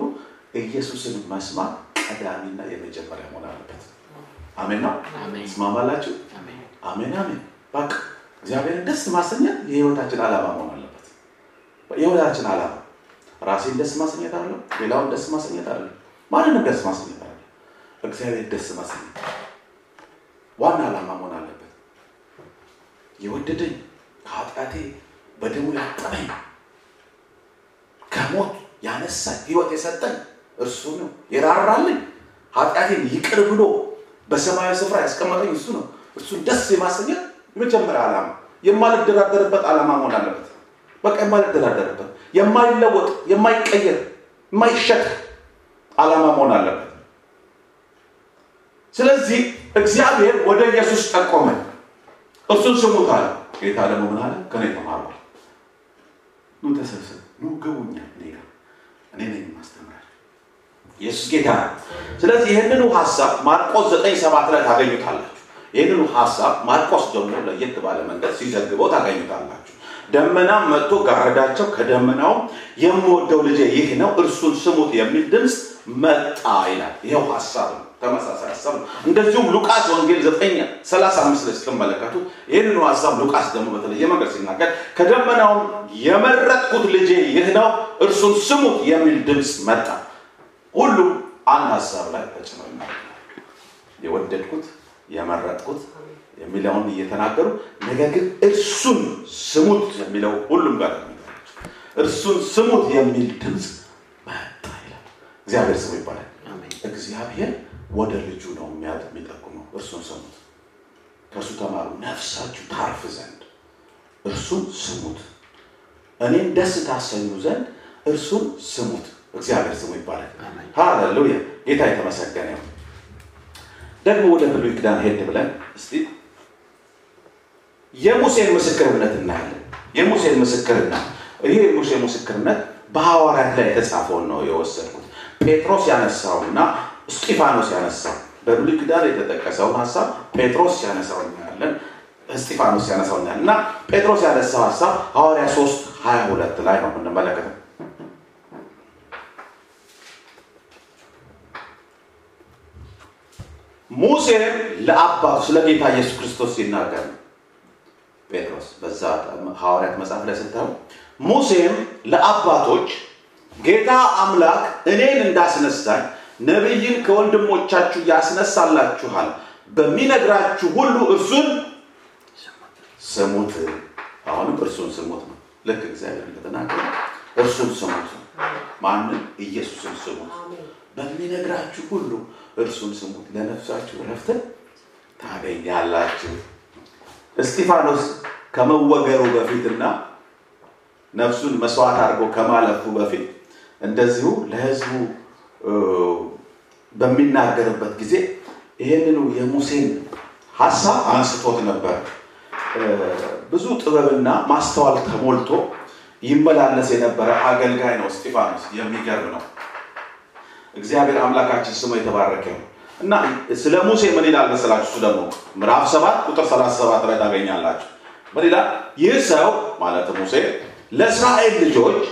ኢየሱስን መስማት ቀዳሚና የመጀመሪያ መሆን አለበት። አሜን ነው? አሜን። ትስማማላችሁ? አሜን። አሜን በቃ እግዚአብሔርን ደስ ማሰኘት የህይወታችን ዓላማ መሆን አለበት። የህይወታችን ዓላማ ራሴን ደስ ማሰኘት አለው ሌላውን ደስ ማሰኘት አለ ማንንም ደስ ማሰኘት አለ እግዚአብሔር ደስ ማሰኘት ዋና ዓላማ መሆን አለበት። የወደደኝ ከኃጢአቴ በደሙ ያጠበኝ። ከሞት ያነሳኝ ህይወት የሰጠኝ እርሱ ነው። የራራልኝ ኃጢአቴን ይቅር ብሎ በሰማያዊ ስፍራ ያስቀመጠኝ እሱ ነው። እሱን ደስ የማሰኘት የመጀመሪያ ዓላማ የማልደራደርበት ዓላማ መሆን አለበት። በቃ የማልደራደርበት የማይለወጥ የማይቀየር የማይሸጥ ዓላማ መሆን አለበት። ስለዚህ እግዚአብሔር ወደ ኢየሱስ ጠቆመን እሱን ስሙት አለ ጌታ ደግሞ ምን አለ? ከኔ ተማሯል ኑ ተሰብሰብ ኑ ግቡኛ እኔ ጋር እኔ ነኝ ማስተምራል ኢየሱስ ጌታ ስለዚህ ይህንኑ ሀሳብ ማርቆስ ዘጠኝ ሰባት ላይ ታገኙታላችሁ። ይህንኑ ሀሳብ ማርቆስ ደግሞ ለየት ባለ መንገድ ሲዘግበው ታገኙታላችሁ። ደመናም መጥቶ ጋረዳቸው፣ ከደመናውም የምወደው ልጄ ይህ ነው እርሱን ስሙት የሚል ድምፅ መጣ ይላል። ይኸው ሀሳብ ነው። ተመሳሳይ ሀሳብ ነው። እንደዚሁም ሉቃስ ወንጌል 9 35 ላይ ስትመለከቱ ይህንኑ ሀሳብ ሉቃስ ደግሞ በተለየ መንገድ ሲናገር ከደመናውም የመረጥኩት ልጄ ይህ ነው እርሱን ስሙት የሚል ድምፅ መጣ። ሁሉም አንድ ሀሳብ ላይ ይናገራል። የወደድኩት የመረጥኩት የሚለውን እየተናገሩ ነገር ግን እርሱን ስሙት የሚለው ሁሉም ጋር እርሱን ስሙት የሚል ድምፅ መጣ ይላል። እግዚአብሔር ስሙ ይባላል። እግዚአብሔር ወደ ልጁ ነው የሚጠቁመው። እርሱን ስሙት፣ ከእርሱ ተማሩ ነፍሳችሁ ታርፍ ዘንድ እርሱን ስሙት፣ እኔም ደስ ታሰኙ ዘንድ እርሱን ስሙት። እግዚአብሔር ስሙ ይባላል። ሃሌሉያ! ጌታ የተመሰገነ ነው። ደግሞ ወደ ብሉይ ኪዳን ሄድ ብለን እስቲ የሙሴን ምስክርነት እናያለን። የሙሴን ምስክርነት ይህ የሙሴ ምስክርነት በሐዋርያት ላይ የተጻፈውን ነው የወሰድኩት። ጴጥሮስ ያነሳውና እስጢፋኖስ ያነሳው በብሉይ ኪዳን የተጠቀሰውን ሀሳብ ጴጥሮስ ሲያነሳው እናያለን፣ እስጢፋኖስ ሲያነሳው እናያለን እና ጴጥሮስ ያነሳው ሀሳብ ሐዋርያ 3 22 ላይ ነው የምንመለከተው። ሙሴም ለአባቱ ስለ ጌታ ኢየሱስ ክርስቶስ ሲናገር ነው። ጴጥሮስ በዛ ሐዋርያት መጽሐፍ ላይ ስታዩ ሙሴም ለአባቶች ጌታ አምላክ እኔን እንዳስነሳኝ ነቢይን ከወንድሞቻችሁ ያስነሳላችኋል በሚነግራችሁ ሁሉ እርሱን ስሙት። አሁንም እርሱን ስሙት ነው። ልክ እግዚአብሔር እንደተናገረ እርሱን ስሙት። ማንም ኢየሱስን ስሙት። በሚነግራችሁ ሁሉ እርሱን ስሙት፣ ለነፍሳችሁ ረፍትን ታገኛላችሁ። እስጢፋኖስ ከመወገሩ በፊትና ነፍሱን መስዋዕት አድርጎ ከማለፉ በፊት እንደዚሁ ለሕዝቡ በሚናገርበት ጊዜ ይህንኑ የሙሴን ሀሳብ አንስቶት ነበር። ብዙ ጥበብና ማስተዋል ተሞልቶ ይመላለስ የነበረ አገልጋይ ነው እስጢፋኖስ። የሚገርም ነው። እግዚአብሔር አምላካችን ስሙ የተባረከ ነው እና ስለ ሙሴ ምን ይላል መሰላችሁ? እሱ ደግሞ ምዕራፍ ሰባት ቁጥር 37 ላይ ታገኛላችሁ። ምን ይላል? ይህ ሰው ማለት ሙሴ ለእስራኤል ልጆች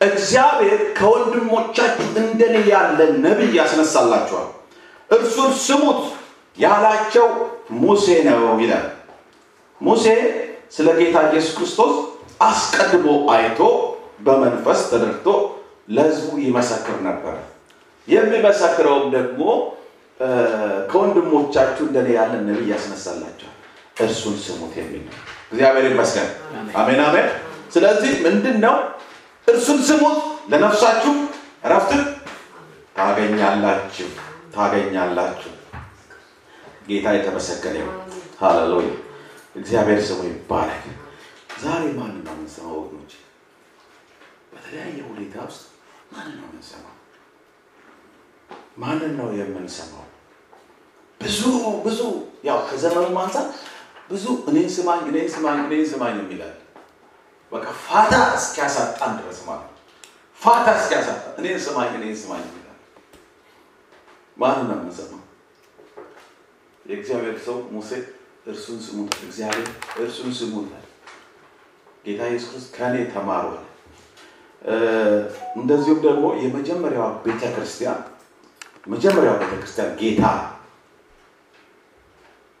እግዚአብሔር ከወንድሞቻችሁ እንደኔ ያለ ነቢይ ያስነሳላችኋል፣ እርሱን ስሙት ያላቸው ሙሴ ነው ይላል። ሙሴ ስለ ጌታ ኢየሱስ ክርስቶስ አስቀድሞ አይቶ በመንፈስ ተደርቶ ለሕዝቡ ይመሰክር ነበር። የሚመሰክረውም ደግሞ ከወንድሞቻችሁ እንደኔ ያለ ነቢይ ያስነሳላቸዋል፣ እርሱን ስሙት የሚል እግዚአብሔር ይመስገን። አሜን አሜን። ስለዚህ ምንድን ነው? እርሱን ስሙት፣ ለነፍሳችሁ እረፍትን ታገኛላችሁ ታገኛላችሁ። ጌታ የተመሰገነ ይሁን። ሃሌሉያ። እግዚአብሔር ስሙ ይባረክ። ዛሬ ማንን ነው የምንሰማው ወገኖች? በተለያየ ሁኔታ ውስጥ ማንን ነው የምንሰማው? ማንን ነው የምንሰማው? ብዙ ብዙ ያው ከዘመኑ አንፃር ብዙ እኔን ስማኝ እኔን ስማኝ እኔን ስማኝ የሚላል በቃ ፋታ እስኪያሳጣን ድረስ ማለት ፋታ እስኪያሳጣን እኔን ስማኝ እኔን ስማኝ የሚላል ማንን ነው የምንሰማው? የእግዚአብሔር ሰው ሙሴ እርሱን ስሙት፣ እግዚአብሔር እርሱን ስሙት። ጌታ ኢየሱስ ክርስቶስ ከእኔ ተማሩ እንደዚሁም ደግሞ የመጀመሪያዋ ቤተ ክርስቲያን መጀመሪያዋ ቤተ ክርስቲያን ጌታ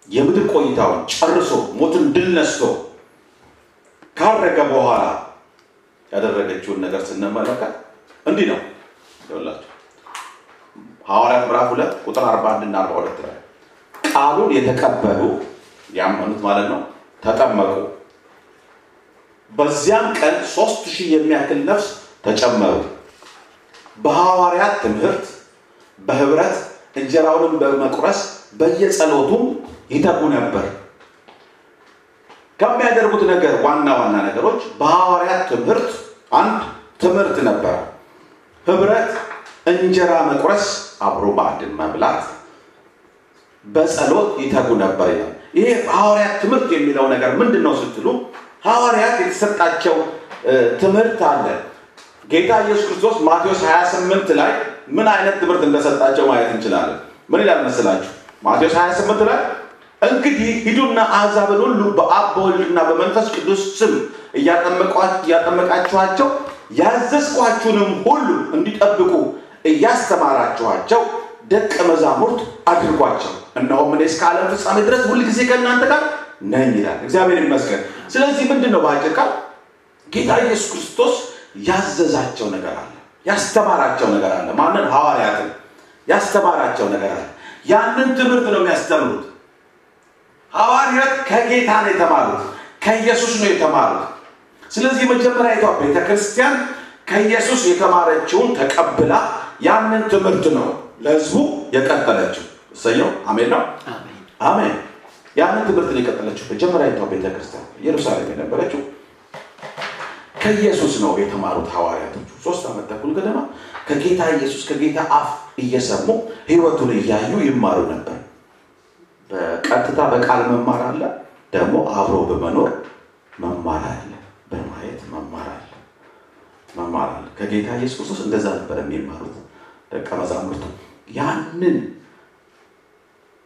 የምድር ቆይታውን ጨርሶ ሞትን ድል ነስቶ ካረገ በኋላ ያደረገችውን ነገር ስንመለከት እንዲህ ነው ይላቸው ሐዋርያት ምዕራፍ ሁለት ቁጥር 41 እና 42 ላይ ቃሉን የተቀበሉ ያመኑት ማለት ነው ተጠመቁ። በዚያም ቀን ሶስት ሺህ የሚያክል ነፍስ ተጨመሩ። በሐዋርያት ትምህርት በህብረት እንጀራውንም በመቁረስ በየጸሎቱም ይተጉ ነበር። ከሚያደርጉት ነገር ዋና ዋና ነገሮች በሐዋርያት ትምህርት አንድ ትምህርት ነበረ። ህብረት፣ እንጀራ መቁረስ፣ አብሮ ማዕድን መብላት፣ በጸሎት ይተጉ ነበር ይላል። ይሄ ሐዋርያት ትምህርት የሚለው ነገር ምንድን ነው ስትሉ ሐዋርያት የተሰጣቸው ትምህርት አለ። ጌታ ኢየሱስ ክርስቶስ ማቴዎስ 28 ላይ ምን አይነት ትምህርት እንደሰጣቸው ማየት እንችላለን። ምን ይላል መስላችሁ? ማቴዎስ 28 ላይ እንግዲህ ሂዱና አሕዛብን ሁሉ በአብ በወልድና በመንፈስ ቅዱስ ስም እያጠመቃችኋቸው ያዘዝኳችሁንም ሁሉ እንዲጠብቁ እያስተማራችኋቸው ደቀ መዛሙርት አድርጓቸው። እነሆም እኔ እስከ ዓለም ፍጻሜ ድረስ ሁልጊዜ ከእናንተ ጋር ነኝ ይላል። እግዚአብሔር ይመስገን። ስለዚህ ምንድን ነው በአጭር ቃል ጌታ ኢየሱስ ክርስቶስ ያዘዛቸው ነገር አለ፣ ያስተማራቸው ነገር አለ። ማንን? ሐዋርያትን ያስተማራቸው ነገር አለ። ያንን ትምህርት ነው የሚያስተምሩት። ሐዋርያት ከጌታ ነው የተማሩት፣ ከኢየሱስ ነው የተማሩት። ስለዚህ መጀመሪያዊቷ ቤተ ክርስቲያን ከኢየሱስ የተማረችውን ተቀብላ ያንን ትምህርት ነው ለሕዝቡ የቀጠለችው። እሰየው፣ አሜን ነው። አሜን። ያንን ትምህርት ነው የቀጠለችው መጀመሪያዊቷ ቤተ ክርስቲያን ኢየሩሳሌም የነበረችው ከኢየሱስ ነው የተማሩት ሐዋርያቶቹ። ሶስት ዓመት ተኩል ገደማ ከጌታ ኢየሱስ ከጌታ አፍ እየሰሙ ህይወቱን እያዩ ይማሩ ነበር። በቀጥታ በቃል መማር አለ፣ ደግሞ አብሮ በመኖር መማር አለ፣ በማየት መማር አለ፣ መማር አለ። ከጌታ ኢየሱስ ክርስቶስ እንደዛ ነበር የሚማሩት ደቀ መዛሙርቱ። ያንን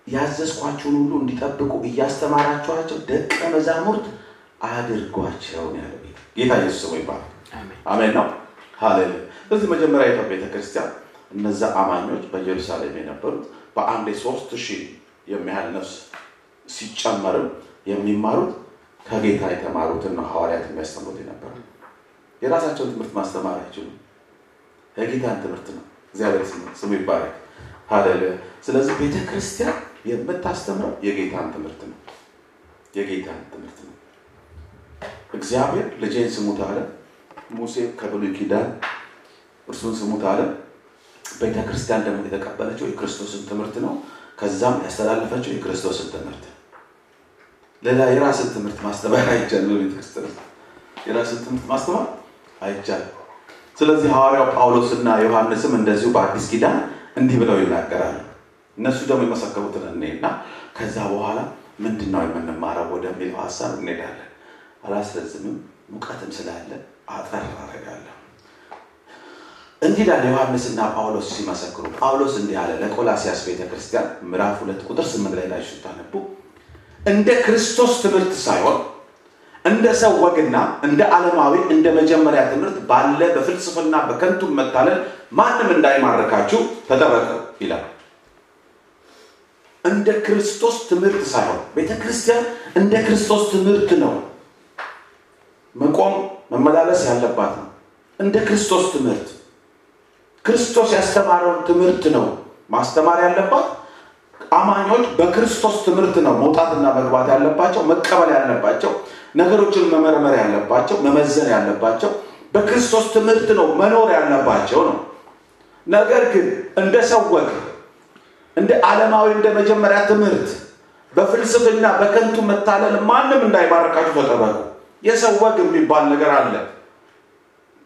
ያዘዝኳቸውን ሁሉ እንዲጠብቁ እያስተማራቸዋቸው ደቀ መዛሙርት አድርጓቸው ያለ ጌታ ኢየሱስ ስሙ ይባላል። አሜን ነው። ሃሌሉያ። ስለዚህ መጀመሪያ የቷ ቤተክርስቲያን እነዛ አማኞች በኢየሩሳሌም የነበሩት በአንድ ሶስት ሺህ የሚያህል ነፍስ ሲጨመርም የሚማሩት ከጌታ የተማሩትን ነው ሐዋርያት የሚያስተምሩት የነበረ የራሳቸውን ትምህርት ማስተማር አይችሉም። የጌታን ትምህርት ነው። እግዚአብሔር ስሙ ይባረክ። ሃሌሉያ። ስለዚህ ቤተ ክርስቲያን የምታስተምረው የጌታን ትምህርት ነው። የጌታን ትምህርት ነው። እግዚአብሔር ልጄን ስሙት አለ። ሙሴ ከብሉይ ኪዳን እርሱን ስሙት አለ። ቤተ ክርስቲያን ደግሞ የተቀበለችው የክርስቶስን ትምህርት ነው። ከዛም ያስተላለፈችው የክርስቶስን ትምህርት ሌላ የራስን ትምህርት ማስተማር አይቻልም። በቤተክርስቲያን የራስን ትምህርት ማስተማር አይቻልም። ስለዚህ ሐዋርያው ጳውሎስ እና ዮሐንስም እንደዚሁ በአዲስ ኪዳን እንዲህ ብለው ይናገራሉ። እነሱ ደግሞ የመሰከሩትን እኔና ከዛ በኋላ ምንድን ነው የምንማረው ወደሚለው ሀሳብ እንሄዳለን። አላስረዝምም፣ ሙቀትም ስላለ አጠር አደርጋለሁ። እንዲህ ይላል ዮሐንስና ጳውሎስ ሲመሰክሩ። ጳውሎስ እንዲህ አለ ለቆላሲያስ ቤተክርስቲያን ምዕራፍ ሁለት ቁጥር ስምንት ላይ ላይ ስታነቡ እንደ ክርስቶስ ትምህርት ሳይሆን እንደ ሰው ወግና እንደ ዓለማዊ እንደ መጀመሪያ ትምህርት ባለ በፍልስፍና በከንቱ መታለል ማንም እንዳይማርካችሁ ተጠበቁ ይላል። እንደ ክርስቶስ ትምህርት ሳይሆን ቤተ ክርስቲያን እንደ ክርስቶስ ትምህርት ነው መቆም መመላለስ ያለባት ነው። እንደ ክርስቶስ ትምህርት ክርስቶስ ያስተማረውን ትምህርት ነው ማስተማር ያለባት። አማኞች በክርስቶስ ትምህርት ነው መውጣትና መግባት ያለባቸው፣ መቀበል ያለባቸው፣ ነገሮችን መመርመር ያለባቸው፣ መመዘን ያለባቸው በክርስቶስ ትምህርት ነው መኖር ያለባቸው ነው። ነገር ግን እንደ ሰው ወግ፣ እንደ ዓለማዊ እንደ መጀመሪያ ትምህርት በፍልስፍና በከንቱ መታለል ማንም እንዳይባርካችሁ ተጠበቁ። የሰው ወግ የሚባል ነገር አለ።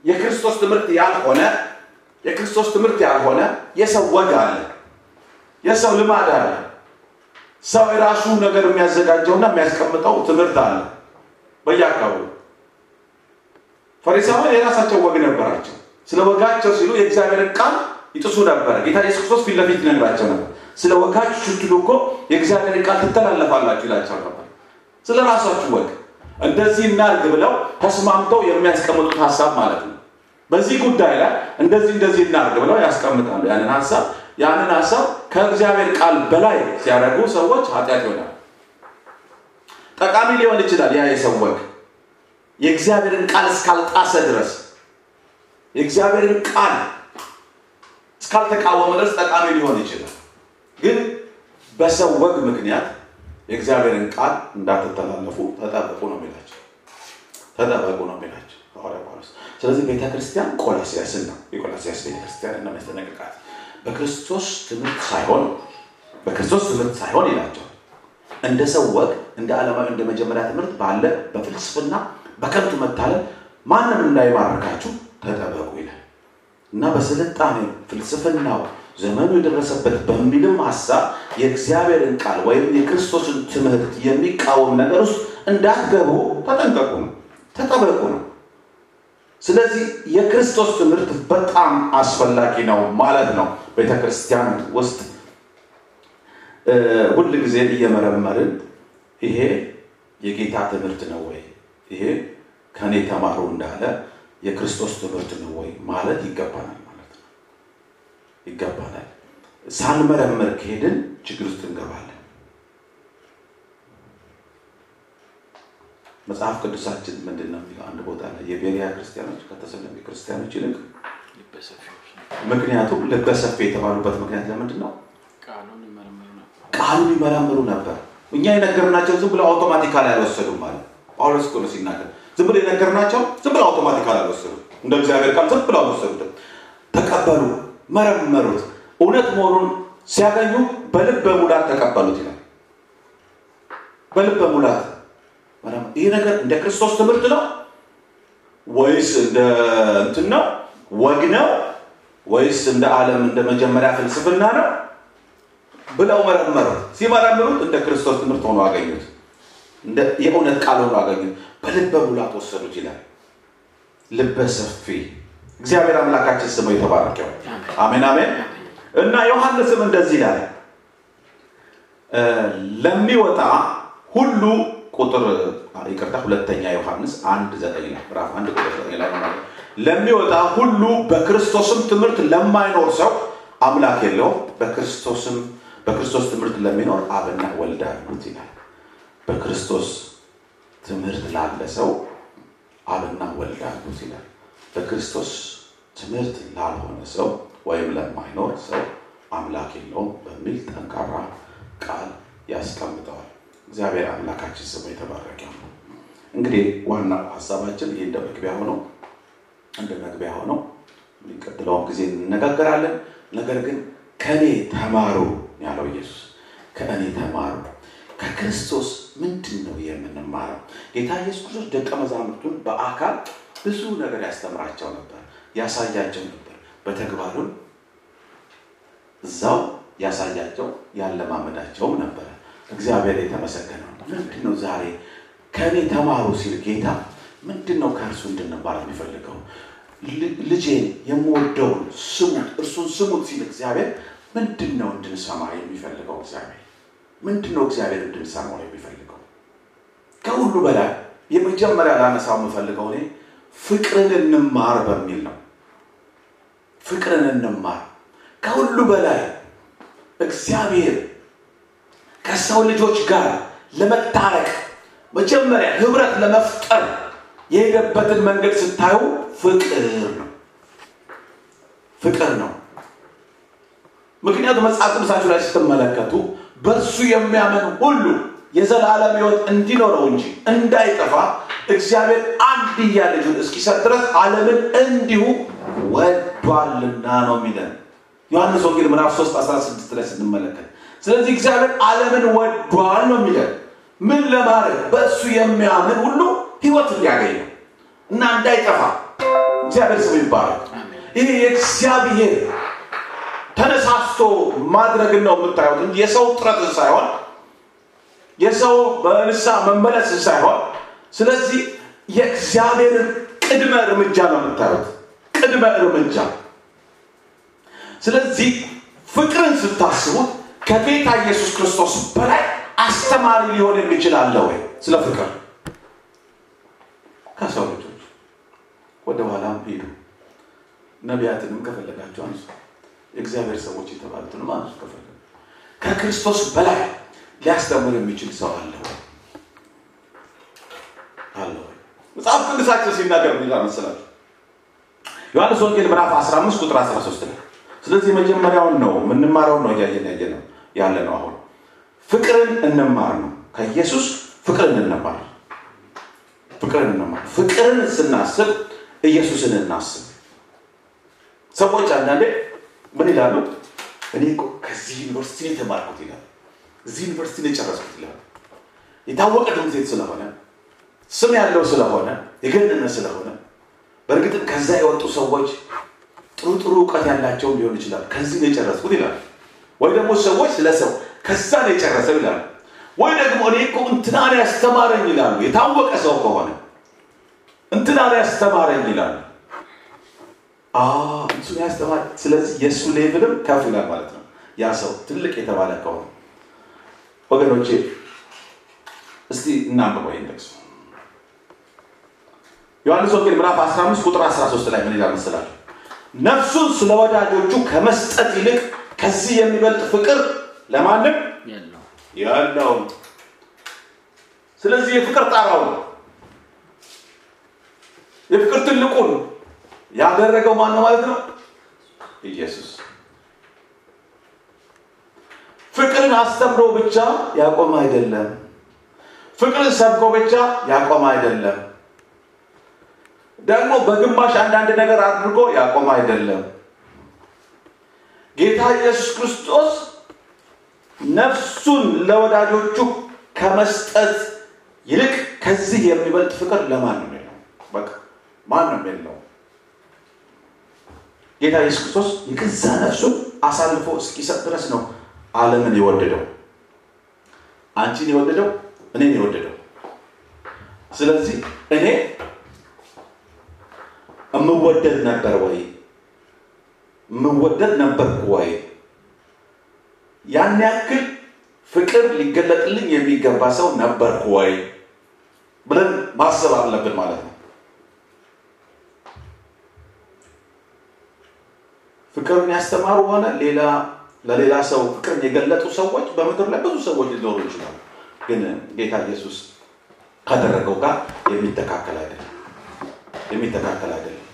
የክርስቶስ ትምህርት ያልሆነ የክርስቶስ ትምህርት ያልሆነ የሰው ወግ አለ። የሰው ልማድ አለ። ሰው የራሱ ነገር የሚያዘጋጀውና የሚያስቀምጠው ትምህርት አለ በየአካባቢው። ፈሪሳውያን የራሳቸው ወግ ነበራቸው። ስለ ወጋቸው ሲሉ የእግዚአብሔርን ቃል ይጥሱ ነበረ። ጌታ ኢየሱስ ክርስቶስ ፊት ለፊት ይነግራቸው ነበር። ስለ ወጋችሁ ስትሉ እኮ የእግዚአብሔርን ቃል ትተላለፋላችሁ ይላቸው ነበር። ስለ ራሳችሁ ወግ እንደዚህ እናርግ ብለው ተስማምተው የሚያስቀምጡት ሀሳብ ማለት ነው። በዚህ ጉዳይ ላይ እንደዚህ እንደዚህ እናርግ ብለው ያስቀምጣሉ ያንን ሀሳብ ያንን ሀሳብ ከእግዚአብሔር ቃል በላይ ሲያደርጉ ሰዎች ኃጢአት ይሆናል። ጠቃሚ ሊሆን ይችላል ያ የሰው ወግ የእግዚአብሔርን ቃል እስካልጣሰ ድረስ የእግዚአብሔርን ቃል እስካልተቃወመ ድረስ ጠቃሚ ሊሆን ይችላል። ግን በሰው ወግ ምክንያት የእግዚአብሔርን ቃል እንዳትተላለፉ ተጠበቁ ነው የሚላቸው። ተጠበቁ ነው የሚላቸው ሐዋርያ ጳውሎስ። ስለዚህ ቤተ ክርስቲያን ቆላሲያስን ነው የቆላሲያስ ቤተ ክርስቲያን ነው የሚያስጠነቅቃት በክርስቶስ ትምህርት ሳይሆን በክርስቶስ ትምህርት ሳይሆን ይላቸዋል። እንደ ሰው ወግ፣ እንደ ዓለማዊ እንደ መጀመሪያ ትምህርት ባለ በፍልስፍና በከንቱ መታለል ማንም እንዳይማርካችሁ ተጠበቁ ይላል እና በስልጣኔ ፍልስፍናው ዘመኑ የደረሰበት በሚልም ሀሳብ የእግዚአብሔርን ቃል ወይም የክርስቶስን ትምህርት የሚቃወም ነገር ውስጥ እንዳትገቡ ተጠንቀቁ ነው፣ ተጠበቁ ነው። ስለዚህ የክርስቶስ ትምህርት በጣም አስፈላጊ ነው ማለት ነው። ቤተ ውስጥ ሁል ጊዜ እየመረመርን ይሄ የጌታ ትምህርት ነው ወይ? ይሄ ከኔ ተማሩ እንዳለ የክርስቶስ ትምህርት ነው ወይ ማለት ይገባናል ማለት ነው። ይገባናል። ሳንመረምር ከሄድን ችግር ውስጥ እንገባለን። መጽሐፍ ቅዱሳችን ምንድን ነው የሚለው? አንድ ቦታ ላይ የቤሪያ ክርስቲያኖች ከተሰለሚ ክርስቲያኖች ይልቅ ምክንያቱም ልበሰፊ የተባሉበት ምክንያት ለምንድን ነው? ቃሉን ይመረምሩ ነበር። እኛ የነገርናቸው ዝም ብለው አውቶማቲካሊ አልወሰዱም ማለት ጳውሎስ እኮ ነው ሲናገር፣ ዝም ብለው የነገርናቸው ዝም ብለው አውቶማቲካሊ አልወሰዱም። እንደ እግዚአብሔር ቃል ዝም ብለው አልወሰዱትም። ተቀበሉ፣ መረመሩት። እውነት መሆኑን ሲያገኙ በልበ ሙላት ተቀበሉት ይላል። በልበ ሙላት ይህ ነገር እንደ ክርስቶስ ትምህርት ነው ወይስ እንደ እንትን ነው ወግ ነው ወይስ እንደ ዓለም እንደ መጀመሪያ ፍልስፍና ነው ብለው መረመሩት። ሲመረምሩት እንደ ክርስቶስ ትምህርት ሆኖ አገኙት። የእውነት ቃል ሆኖ አገኙት። በልበ ሙላት ወሰዱት ይላል። ልበ ሰፊ እግዚአብሔር አምላካችን ስሙ የተባረከው። አሜን አሜን። እና ዮሐንስም እንደዚህ ይላል ለሚወጣ ሁሉ ቁጥር ይቅርታ፣ ሁለተኛ ዮሐንስ አንድ ዘጠኝ ላይ ምዕራፍ አንድ ቁጥር ዘጠኝ ላይ ማለት ለሚወጣ ሁሉ በክርስቶስም ትምህርት ለማይኖር ሰው አምላክ የለውም፣ በክርስቶስም በክርስቶስ ትምህርት ለሚኖር አብና ወልድ አሉት ይላል። በክርስቶስ ትምህርት ላለ ሰው አብና ወልድ አሉት ይላል። በክርስቶስ ትምህርት ላልሆነ ሰው ወይም ለማይኖር ሰው አምላክ የለውም በሚል ጠንካራ ቃል ያስቀምጠዋል። እግዚአብሔር አምላካችን ስሙ የተባረከ ነው። እንግዲህ ዋናው ሀሳባችን ይህ እንደ መግቢያ ሆነው እንደ መግቢያ ሆነው የሚቀጥለውን ጊዜ እንነጋገራለን። ነገር ግን ከእኔ ተማሩ ያለው ኢየሱስ ከእኔ ተማሩ። ከክርስቶስ ምንድን ነው የምንማረው? ጌታ ኢየሱስ ክርስቶስ ደቀ መዛሙርቱን በአካል ብዙ ነገር ያስተምራቸው ነበር፣ ያሳያቸው ነበር። በተግባሩም እዛው ያሳያቸው ያለማመዳቸውም ነበረ። እግዚአብሔር የተመሰገነው። ምንድን ነው ዛሬ ከእኔ ተማሩ ሲል ጌታ ምንድን ነው ከእርሱ እንድንማር የሚፈልገው? ልጄን የምወደውን ስሙት፣ እርሱን ስሙት ሲል እግዚአብሔር ምንድን ነው እንድንሰማ የሚፈልገው? እግዚአብሔር ምንድን ነው እግዚአብሔር እንድንሰማው የሚፈልገው? ከሁሉ በላይ የመጀመሪያ ላነሳው የምፈልገው እኔ ፍቅርን እንማር በሚል ነው። ፍቅርን እንማር ከሁሉ በላይ እግዚአብሔር ከሰው ልጆች ጋር ለመታረቅ መጀመሪያ ህብረት ለመፍጠር የሄደበትን መንገድ ስታዩ ፍቅር ነው። ፍቅር ነው። ምክንያቱም መጽሐፍ ቅዱሳችሁ ላይ ስትመለከቱ በእርሱ የሚያምን ሁሉ የዘላለም ሕይወት እንዲኖረው እንጂ እንዳይጠፋ እግዚአብሔር አንድያ ልጁን እስኪሰጥ ድረስ ዓለምን እንዲሁ ወዷልና ነው የሚለን ዮሐንስ ወንጌል ምዕራፍ 3 16 ላይ ስንመለከት ስለዚህ እግዚአብሔር ዓለምን ወዷል ነው የሚለን። ምን ለማድረግ? በእሱ የሚያምን ሁሉ ህይወት እንዲያገኝ ነው እና እንዳይጠፋ። እግዚአብሔር ስሙ ይባላል ይህ የእግዚአብሔር ተነሳስቶ ማድረግን ነው የምታዩት እንጂ የሰው ጥረትን ሳይሆን የሰው በንሳ መመለስን ሳይሆን ስለዚህ የእግዚአብሔርን ቅድመ እርምጃ ነው የምታዩት። ቅድመ እርምጃ። ስለዚህ ፍቅርን ስታስቡት ከጌታ ኢየሱስ ክርስቶስ በላይ አስተማሪ ሊሆን የሚችል ወይ? ስለ ፍቅር። ከሰው ልጆች ወደ ኋላም ሄዱ ነቢያትንም ከፈለጋቸው አንሱ። የእግዚአብሔር ሰዎች የተባሉትንም አንሱ ከፈለጉ። ከክርስቶስ በላይ ሊያስተምር የሚችል ሰው አለ ወይ? አለ ወይ? መጽሐፍ ቅዱሳችን ሲናገር ምን ይላል ዮሐንስ ወንጌል ምዕራፍ 15 ቁጥር 13 ላይ። ስለዚህ መጀመሪያውን ነው የምንማረውን ነው እያየን ያየ ነው ያለ ነው አሁን። ፍቅርን እንማር ነው። ከኢየሱስ ፍቅርን እንማር። ፍቅርን እንማር። ፍቅርን ስናስብ ኢየሱስን እናስብ። ሰዎች አንዳንዴ ምን ይላሉ? እኔ ከዚህ ዩኒቨርሲቲ ነው የተማርኩት ይላል እዚህ ዩኒቨርሲቲ ነው የጨረስኩት ይላል የታወቀ ትምህርት ስለሆነ ስም ያለው ስለሆነ የገነነ ስለሆነ በእርግጥም ከዛ የወጡ ሰዎች ጥሩ ጥሩ እውቀት ያላቸውም ሊሆን ይችላል። ከዚህ ነው የጨረስኩት ይላል ወይ ደግሞ ሰዎች ስለ ከዛ ነው የጨረሰው ይላሉ። ወይ ደግሞ እኔ እኮ እንትናን ያስተማረኝ ይላሉ። የታወቀ ሰው ከሆነ እንትናን ያስተማረኝ ይላሉ። እሱን ያስተማር ስለዚህ የእሱ ሌቭልም ከፍ ይላል ማለት ነው። ያ ሰው ትልቅ የተባለ ከሆነ ወገኖቼ እስቲ እናንብበው ይህን ጥቅስ። ዮሐንስ ወንጌል ምዕራፍ 15 ቁጥር 13 ላይ ምን ይላል መሰላችሁ? ነፍሱን ስለ ወዳጆቹ ከመስጠት ይልቅ ከዚህ የሚበልጥ ፍቅር ለማንም የለው ያለው። ስለዚህ የፍቅር ጣራው የፍቅር ትልቁን ያደረገው ማን ነው ማለት ነው? ኢየሱስ። ፍቅርን አስተምሮ ብቻ ያቆመ አይደለም። ፍቅርን ሰብኮ ብቻ ያቆመ አይደለም። ደግሞ በግማሽ አንዳንድ ነገር አድርጎ ያቆመ አይደለም። ጌታ ኢየሱስ ክርስቶስ ነፍሱን ለወዳጆቹ ከመስጠት ይልቅ ከዚህ የሚበልጥ ፍቅር ለማንም የለው። በቃ ማንም የለው። ጌታ ኢየሱስ ክርስቶስ የገዛ ነፍሱን አሳልፎ እስኪሰጥ ድረስ ነው ዓለምን የወደደው። አንቺን የወደደው እኔን የወደደው። ስለዚህ እኔ እምወደድ ነበር ወይ? እምወደድ ነበርኩ ወይ? ያን ያክል ፍቅር ሊገለጥልኝ የሚገባ ሰው ነበርኩ ወይ ብለን ማሰብ አለብን ማለት ነው። ፍቅርን ያስተማሩ ሆነ ሌላ ለሌላ ሰው ፍቅርን የገለጡ ሰዎች በምድር ላይ ብዙ ሰዎች ሊኖሩ ይችላሉ። ግን ጌታ ኢየሱስ ካደረገው ጋር የሚተካከል አይደለም፣ የሚተካከል አይደለም።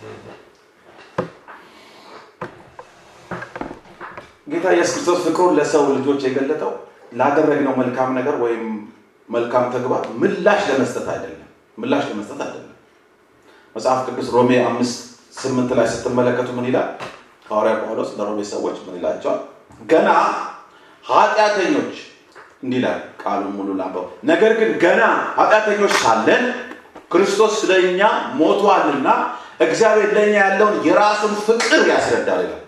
ጌታ ኢየሱስ ክርስቶስ ፍቅሩን ለሰው ልጆች የገለጠው ላደረግነው መልካም ነገር ወይም መልካም ተግባር ምላሽ ለመስጠት አይደለም። ምላሽ ለመስጠት አይደለም። መጽሐፍ ቅዱስ ሮሜ አምስት ስምንት ላይ ስትመለከቱ ምን ይላል? ሐዋርያ ጳውሎስ ለሮሜ ሰዎች ምን ይላቸዋል? ገና ኃጢአተኞች እንዲህ ይላል ቃሉን ሙሉ ላንበው። ነገር ግን ገና ኃጢአተኞች ሳለን ክርስቶስ ስለ እኛ ሞቷልና እግዚአብሔር ለእኛ ያለውን የራሱን ፍቅር ያስረዳል ይላል።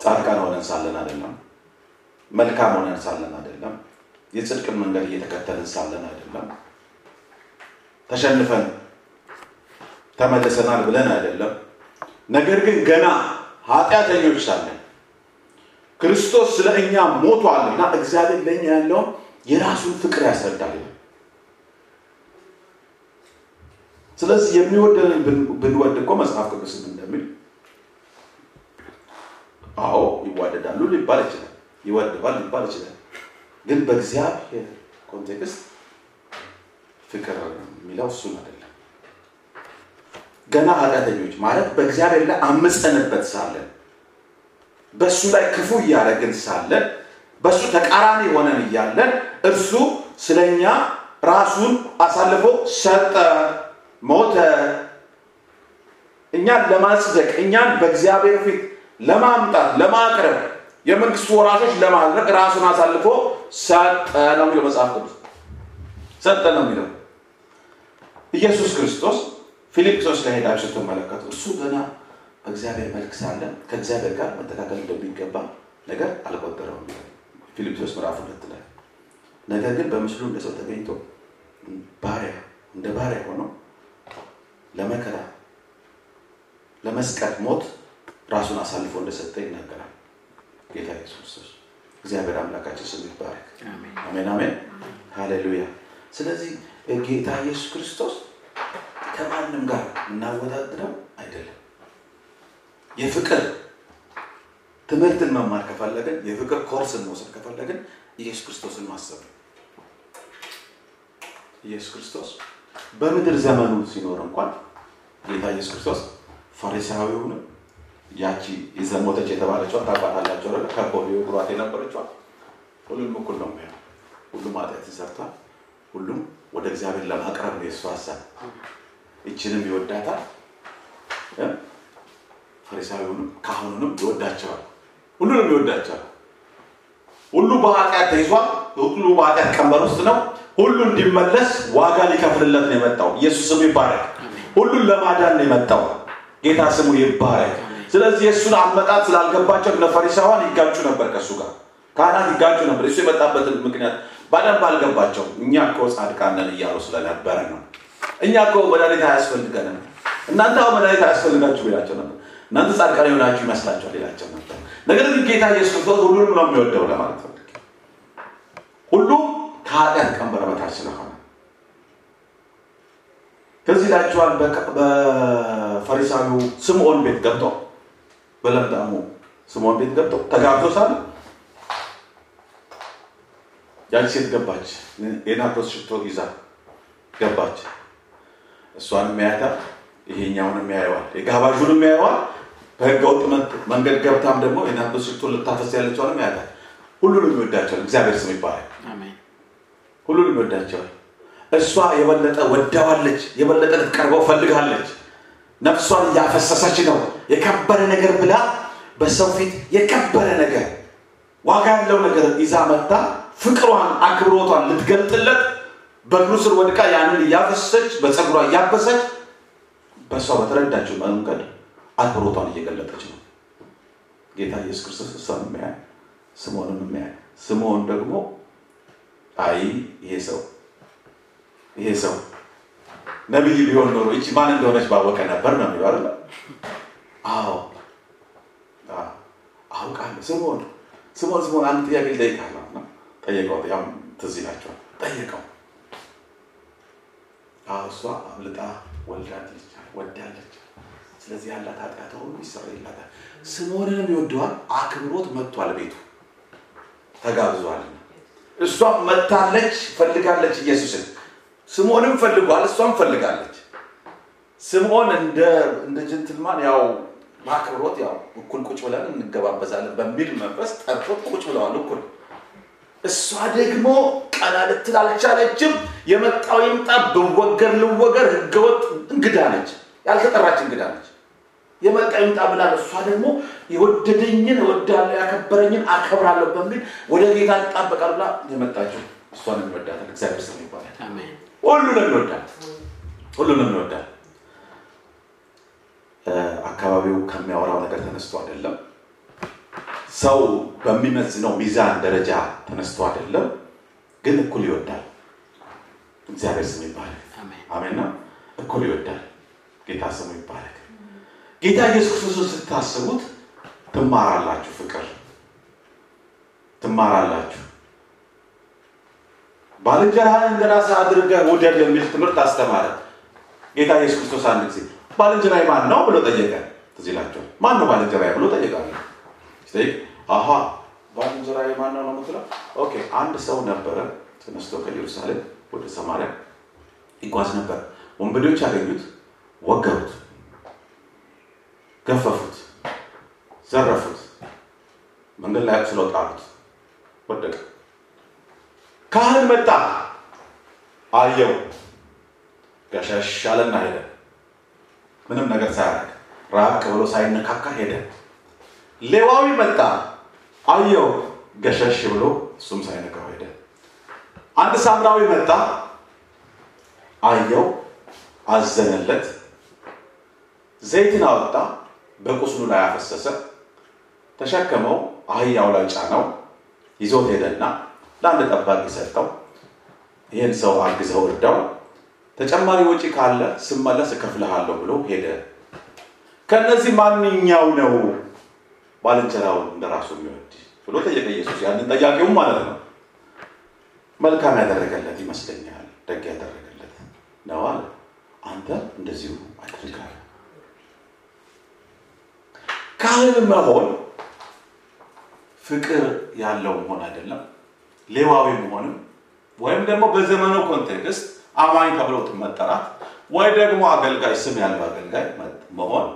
ጻድቃን ሆነን ሳለን አይደለም። መልካም ሆነን ሳለን አይደለም። የጽድቅን መንገድ እየተከተልን ሳለን አይደለም። ተሸንፈን ተመልሰናል ብለን አይደለም። ነገር ግን ገና ኃጢአተኞች ሳለን ክርስቶስ ስለ እኛ ሞቷልና እግዚአብሔር ለእኛ ያለውን የራሱን ፍቅር ያስረዳል ስለዚህ የሚወደንን ብንወድ እኮ መጽሐፍ ቅዱስም እንደሚል አዎ ይዋደዳሉ ሊባል ይችላል። ይወድባል ሊባል ይችላል። ግን በእግዚአብሔር context ፍቅር የሚለው እሱን አይደለም። ገና ኃጢአተኞች ማለት በእግዚአብሔር ላይ አምፀን ሳለን በእሱ ላይ ክፉ እያደረግን ሳለን በእሱ ተቃራኒ ሆነን እያለን እርሱ ስለኛ ራሱን አሳልፎ ሰጠ፣ ሞተ። እኛን ለማጽደቅ እኛን በእግዚአብሔር ፊት ለማምጣት ለማቅረብ የመንግስቱ ወራሾች ለማድረግ ራሱን አሳልፎ ሰጠ ነው የሚለው ቅዱስ። ሰጠ ነው የሚለው ኢየሱስ ክርስቶስ ፊልጵስዩስ ላይ ሄዳችሁ ስትመለከቱ እሱ ገና በእግዚአብሔር መልክ ሳለ ከእግዚአብሔር ጋር መተካከል እንደሚገባ ነገር አልቆጠረውም። ፊልጵስዩስ ምዕራፍ ሁለት ላይ ነገር ግን በምስሉ እንደ ሰው ተገኝቶ ባሪያ እንደ ባሪያ ሆኖ ለመከራ ለመስቀል ሞት ራሱን አሳልፎ እንደሰጠ ይናገራል ጌታ ኢየሱስ ክርስቶስ። እግዚአብሔር አምላካችን ስም ይባረክ። አሜን አሜን፣ ሃሌሉያ። ስለዚህ ጌታ ኢየሱስ ክርስቶስ ከማንም ጋር እናወዳድረው አይደለም። የፍቅር ትምህርትን መማር ከፈለግን የፍቅር ኮርስን መውሰድ ከፈለግን ኢየሱስ ክርስቶስን ማሰብ ነው። ኢየሱስ ክርስቶስ በምድር ዘመኑ ሲኖር እንኳን ጌታ ኢየሱስ ክርስቶስ ፈሪሳዊውንም ያቺ የዘሞተች የተባለችዋ ታውቃታላችሁ አይደለ? ከበው ሊወግሯት የነበረችዋ ሁሉም እኩል ነው የሚሆነው። ሁሉም ኃጢአትን ሰርቷል። ሁሉም ወደ እግዚአብሔር ለማቅረብ ነው የእሱ ሀሳብ። ይችንም ይወዳታል፣ ፈሪሳዊውንም ካህኑንም ይወዳቸዋል። ሁሉንም ይወዳቸዋል። ሁሉ በኃጢአት ተይዟል። ሁሉ በኃጢአት ቀንበር ውስጥ ነው። ሁሉ እንዲመለስ ዋጋ ሊከፍልለት ነው የመጣው። ኢየሱስ ስሙ ይባረክ። ሁሉን ለማዳን ነው የመጣው። ጌታ ስሙ ይባረክ። ስለዚህ የእሱን አመጣጥ ስላልገባቸው እነ ፈሪሳውያን ይጋጩ ነበር ከእሱ ጋር ካህናት ይጋጩ ነበር። እሱ የመጣበትን ምክንያት በደንብ አልገባቸው። እኛ እኮ ጻድቃን እያሉ ስለነበረ ነው። እኛ እኮ መድኃኒት አያስፈልገንም፣ እናንተ አሁን መድኃኒት አያስፈልጋችሁ ይላቸው ነበር። እናንተ ጻድቃን የሆናችሁ ይመስላችኋል ይላቸው ነበር። ነገር ግን ጌታ ኢየሱስ ክርስቶስ ሁሉንም ነው የሚወደው ለማለት ነው። ሁሉም ከኃጢአት ቀንበር በታች ስለሆነ ከዚህ ይላችኋል። በፈሪሳዊው ስምዖን ቤት ገብቶ በለምጣሙ ስምዖን ቤት ገብቶ ተጋብቶ ሳለ ያቺ ሴት ገባች። የናርዶስ ሽቶ ይዛ ገባች። እሷንም ያያታል፣ ይሄኛውንም ያየዋል፣ የጋባዡንም ያየዋል። በህገ ወጥ መንገድ ገብታም ደግሞ የናርዶስ ሽቶ ልታፈስ ያለችዋንም ያያታል። ሁሉንም ይወዳቸዋል። እግዚአብሔር ስም ይባላል። ሁሉንም ይወዳቸዋል። እሷ የበለጠ ወዳዋለች፣ የበለጠ ልትቀርበው ፈልጋለች። ነፍሷን እያፈሰሰች ነው። የከበረ ነገር ብላ በሰው ፊት የከበረ ነገር ዋጋ ያለው ነገር ይዛ መጣ። ፍቅሯን አክብሮቷን ልትገልጥለት በእግሩ ስር ወድቃ ያንን እያፈሰሰች በፀጉሯ እያበሰች በእሷ በተረዳችው መንገድ አክብሮቷን እየገለጠች ነው። ጌታ ኢየሱስ ክርስቶስ እሷን የሚያይ ስምዖንን የሚያይ ስምዖን ደግሞ አይ ይሄ ሰው ይሄ ሰው ነቢይ ቢሆን ኖሮ ይቺ ማን እንደሆነች ባወቀ ነበር ነው የሚለው? አዎ አውቃለሁ። ስምዖን ስምዖን ስምዖን አንድ ጥያቄ ልጠይቅሃለሁ ነው ጠየቀው። ያው ትዝ ይላቸዋል። ጠየቀው። አዎ እሷ አምልጣ ወልዳለች ወዳለች። ስለዚህ ያላት ኃጢአት ሁሉ ይሰረይላታል። ስምዖንንም ይወደዋል። አክብሮት መጥቷል፣ ቤቱ ተጋብዟል። እሷም መታለች፣ ፈልጋለች ኢየሱስን። ስምዖንም ፈልጓል፣ እሷም ፈልጋለች። ስምዖን እንደ እንደ ጀንትልማን ያው በአክብሮት ያው እኩል ቁጭ ብለን እንገባበዛለን በሚል መንፈስ ጠርቶት ቁጭ ብለዋል እኩል እሷ ደግሞ ቀና ልትል አልቻለችም። የመጣው ይምጣ ብወገር ልወገር፣ ህገወጥ እንግዳ ነች፣ ያልተጠራች እንግዳ ነች። የመጣ ይምጣ ብላ እሷ ደግሞ የወደደኝን እወዳለሁ ያከበረኝን አከብራለሁ በሚል ወደ ጌታ ትጣበቃል ብላ የመጣችው እሷን እንወዳታል። እግዚአብሔር ስም ይባላል። ሁሉንም እንወዳል፣ ሁሉንም እንወዳል። አካባቢው ከሚያወራው ነገር ተነስቶ አይደለም ሰው በሚመዝነው ሚዛን ደረጃ ተነስቶ አይደለም፣ ግን እኩል ይወዳል። እግዚአብሔር ስም ይባረክ። አሜንና እኩል ይወዳል። ጌታ ስሙ ይባረክ። ጌታ ኢየሱስ ክርስቶስ ስታስቡት ትማራላችሁ፣ ፍቅር ትማራላችሁ። ባልንጀራህን እንደ ራስህ አድርገህ ውደድ የሚል ትምህርት አስተማረ ጌታ ኢየሱስ ክርስቶስ። አንድ ጊዜ ባልንጀራዬ ማን ነው ብሎ ጠየቀ። ትዝ ይላችኋል። ማን ነው ባልንጀራዬ ብሎ ጠየቀ አለ አሃ ባልንጀራዬ ማን ነው ነው የምትለው? okay አንድ ሰው ነበረ ተነስቶ ከኢየሩሳሌም ወደ ሰማርያ ይጓዝ ነበር። ወንበዴዎች ያገኙት፣ ወገሩት፣ ገፈፉት፣ ዘረፉት፣ መንገድ ላይ አቁስለው ጣሉት፣ ወደቀ። ካህን መጣ፣ አየው፣ ገሸሽ አለና ሄደ። ምንም ነገር ሳያደርግ ራቅ ብሎ ሳይነካካ ሄደ። ሌዋዊ መጣ፣ አየው፣ ገሸሽ ብሎ እሱም ሳይነካው ሄደ። አንድ ሳምራዊ መጣ፣ አየው፣ አዘነለት፣ ዘይትን አወጣ፣ በቁስሉ ላይ አፈሰሰ፣ ተሸከመው፣ አህያው ላይ ጫነው፣ ይዞት ሄደና ለአንድ ጠባቂ ሰጠው። ይህን ሰው አግዘው እርዳው፣ ተጨማሪ ወጪ ካለ ስመለስ እከፍልሃለሁ ብሎ ሄደ። ከእነዚህ ማንኛው ነው ባልንጀራውን እንደራሱ የሚወድ ብሎ ጠየቀ ኢየሱስ። ያንን ጠያቂውም ማለት ነው መልካም ያደረገለት ይመስለኛል፣ ደግ ያደረገለት ነው አለ። አንተ እንደዚሁ አድርግ አለ። ካህን መሆን ፍቅር ያለው መሆን አይደለም። ሌዋዊ መሆንም ወይም ደግሞ በዘመኑ context አማኝ ተብለው መጠራት ወይ ደግሞ አገልጋይ ስም ያለው አገልጋይ መሆን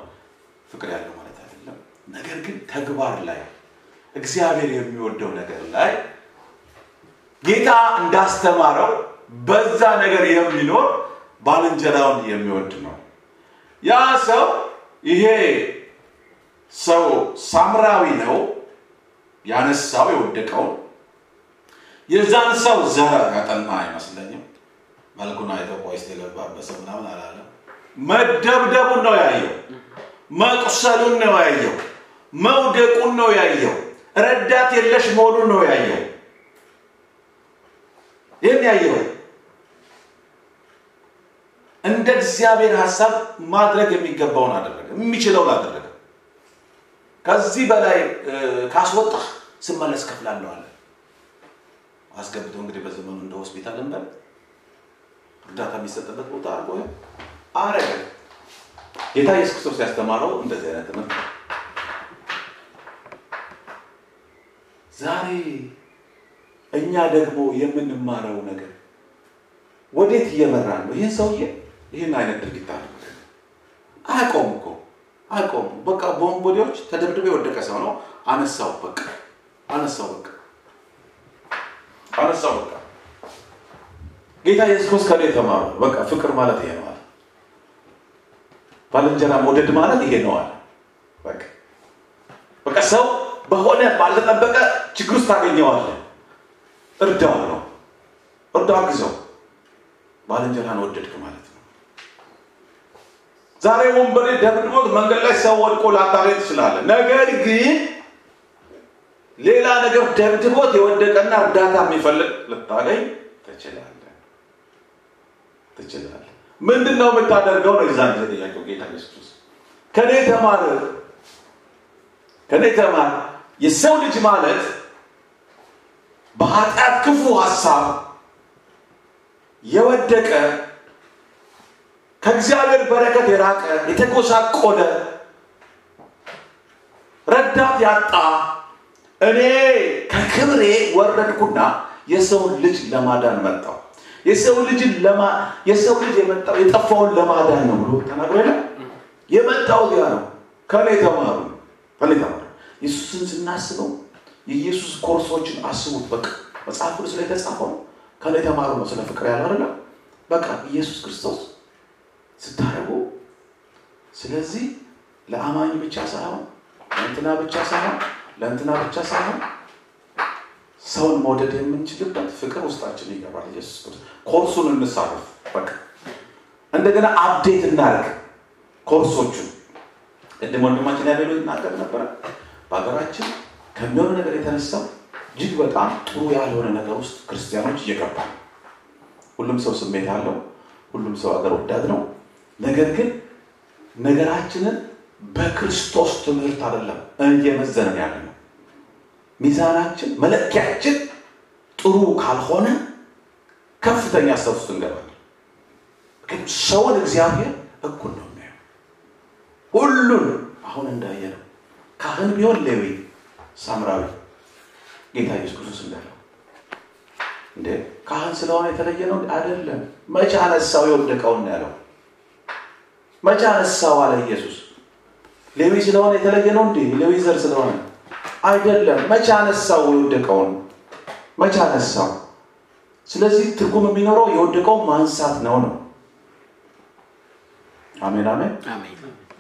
ፍቅር ያለው ማለት አይደለም። ነገር ግን ተግባር ላይ እግዚአብሔር የሚወደው ነገር ላይ ጌታ እንዳስተማረው በዛ ነገር የሚኖር ባልንጀራውን የሚወድ ነው። ያ ሰው ይሄ ሰው ሳምራዊ ነው ያነሳው የወደቀውን የዛን ሰው ዘር ያጠና አይመስለኝም። መልኩን አይተው ቆይስ የገባበት ሰው ምናምን አላለም። መደብደቡን ነው ያየው። መቁሰሉን ነው ያየው። መውደቁን ነው ያየው። ረዳት የለሽ መሆኑን ነው ያየው። ይህን ያየው እንደ እግዚአብሔር ሀሳብ ማድረግ የሚገባውን አደረገ፣ የሚችለውን አደረገ። ከዚህ በላይ ካስወጣህ ስመለስ ከፍላለሁ አለ። አስገብቶ እንግዲህ በዘመኑ እንደ ሆስፒታል እንበል እርዳታ የሚሰጥበት ቦታ አድርጎ አረገ። ጌታ ኢየሱስ ክርስቶስ ያስተማረው እንደዚህ አይነት ትምህርት ዛሬ እኛ ደግሞ የምንማረው ነገር ወዴት እየመራን ነው? ይህን ሰውዬ ይህን አይነት ድርጊት አለ አያውቀውም እኮ አያውቀውም። በቃ በወንበዴዎች ተደብድቦ የወደቀ ሰው ነው። አነሳው፣ በቃ አነሳው፣ በቃ አነሳው፣ በቃ ጌታ ኢየሱስ ክርስቶስ ከላይ ተማሩ። በቃ ፍቅር ማለት ይሄ ነው ባልንጀራ መውደድ ማለት ይሄ ነው በቃ ሰው በሆነ ባልተጠበቀ ችግር ውስጥ ታገኘዋለህ። እርዳው ነው እርዳው፣ አግዘው። ባልንጀራን ወደድክ ማለት ነው። ዛሬ ወንበዴ ደብድቦት መንገድ ላይ ሰው ወድቆ ላታገኝ ትችላለህ። ነገር ግን ሌላ ነገር ደብድቦት የወደቀና እርዳታ የሚፈልግ ልታገኝ ትችላለህ ትችላለህ። ምንድን ነው የምታደርገው? ነው የዛን ጊዜ ጥያቄው። ጌታ ኢየሱስ ከኔ ተማር ከኔ ተማር። የሰው ልጅ ማለት በኃጢአት ክፉ ሀሳብ የወደቀ ከእግዚአብሔር በረከት የራቀ የተጎሳቆለ ረዳት ያጣ እኔ ከክብሬ ወረድኩና የሰውን ልጅ ለማዳን መጣው። የሰው ልጅን ለማ የሰው ልጅ የመጣው የጠፋውን ለማዳን ነው ብሎ ተናግሮ የለ የመጣው ያ ነው። ከኔ ተማሩ፣ ከኔ ተማሩ። ኢየሱስን ስናስበው የኢየሱስ ኮርሶችን አስቡት። በቃ መጽሐፍ ቅዱስ ላይ የተጻፈው ከኔ ተማሩ ነው ስለ ፍቅር ያለው አይደለ? በቃ ኢየሱስ ክርስቶስ ስታደርጉ ስለዚህ ለአማኝ ብቻ ሳይሆን ለእንትና ብቻ ሳይሆን ለእንትና ብቻ ሳይሆን ሰውን መውደድ የምንችልበት ፍቅር ውስጣችን ይገባል። ኢየሱስ ክርስቶስ ኮርሱን እንሳረፍ። በቃ እንደገና update እናደርግ ኮርሶቹን። ቅድም ወንድማችን ያለው ይናገር ነበረ። በሀገራችን ከሚሆነው ነገር የተነሳ እጅግ በጣም ጥሩ ያልሆነ ነገር ውስጥ ክርስቲያኖች እየገባ ሁሉም ሰው ስሜት አለው። ሁሉም ሰው ሀገር ወዳድ ነው። ነገር ግን ነገራችንን በክርስቶስ ትምህርት አይደለም እየመዘንን ያለ ነው። ሚዛናችን መለኪያችን ጥሩ ካልሆነ ከፍተኛ ውስጥ እንገባለን። ሰውን እግዚአብሔር እኩል ነው የሚያየው። ሁሉን አሁን እንዳየ ነው። ካህን ቢሆን ሌዊ፣ ሳምራዊ ጌታ ኢየሱስ ክርስቶስ እንዳለው እንዴ ካህን ስለሆነ የተለየ ነው አይደለም። መቼ አነሳው የወደቀውን ያለው መቼ አነሳው አለ ኢየሱስ። ሌዊ ስለሆነ የተለየ ነው እንዴ? ሌዊ ዘር ስለሆነ አይደለም። መቼ አነሳው የወደቀውን መቼ አነሳው? ስለዚህ ትርጉም የሚኖረው የወደቀው ማንሳት ነው ነው። አሜን አሜን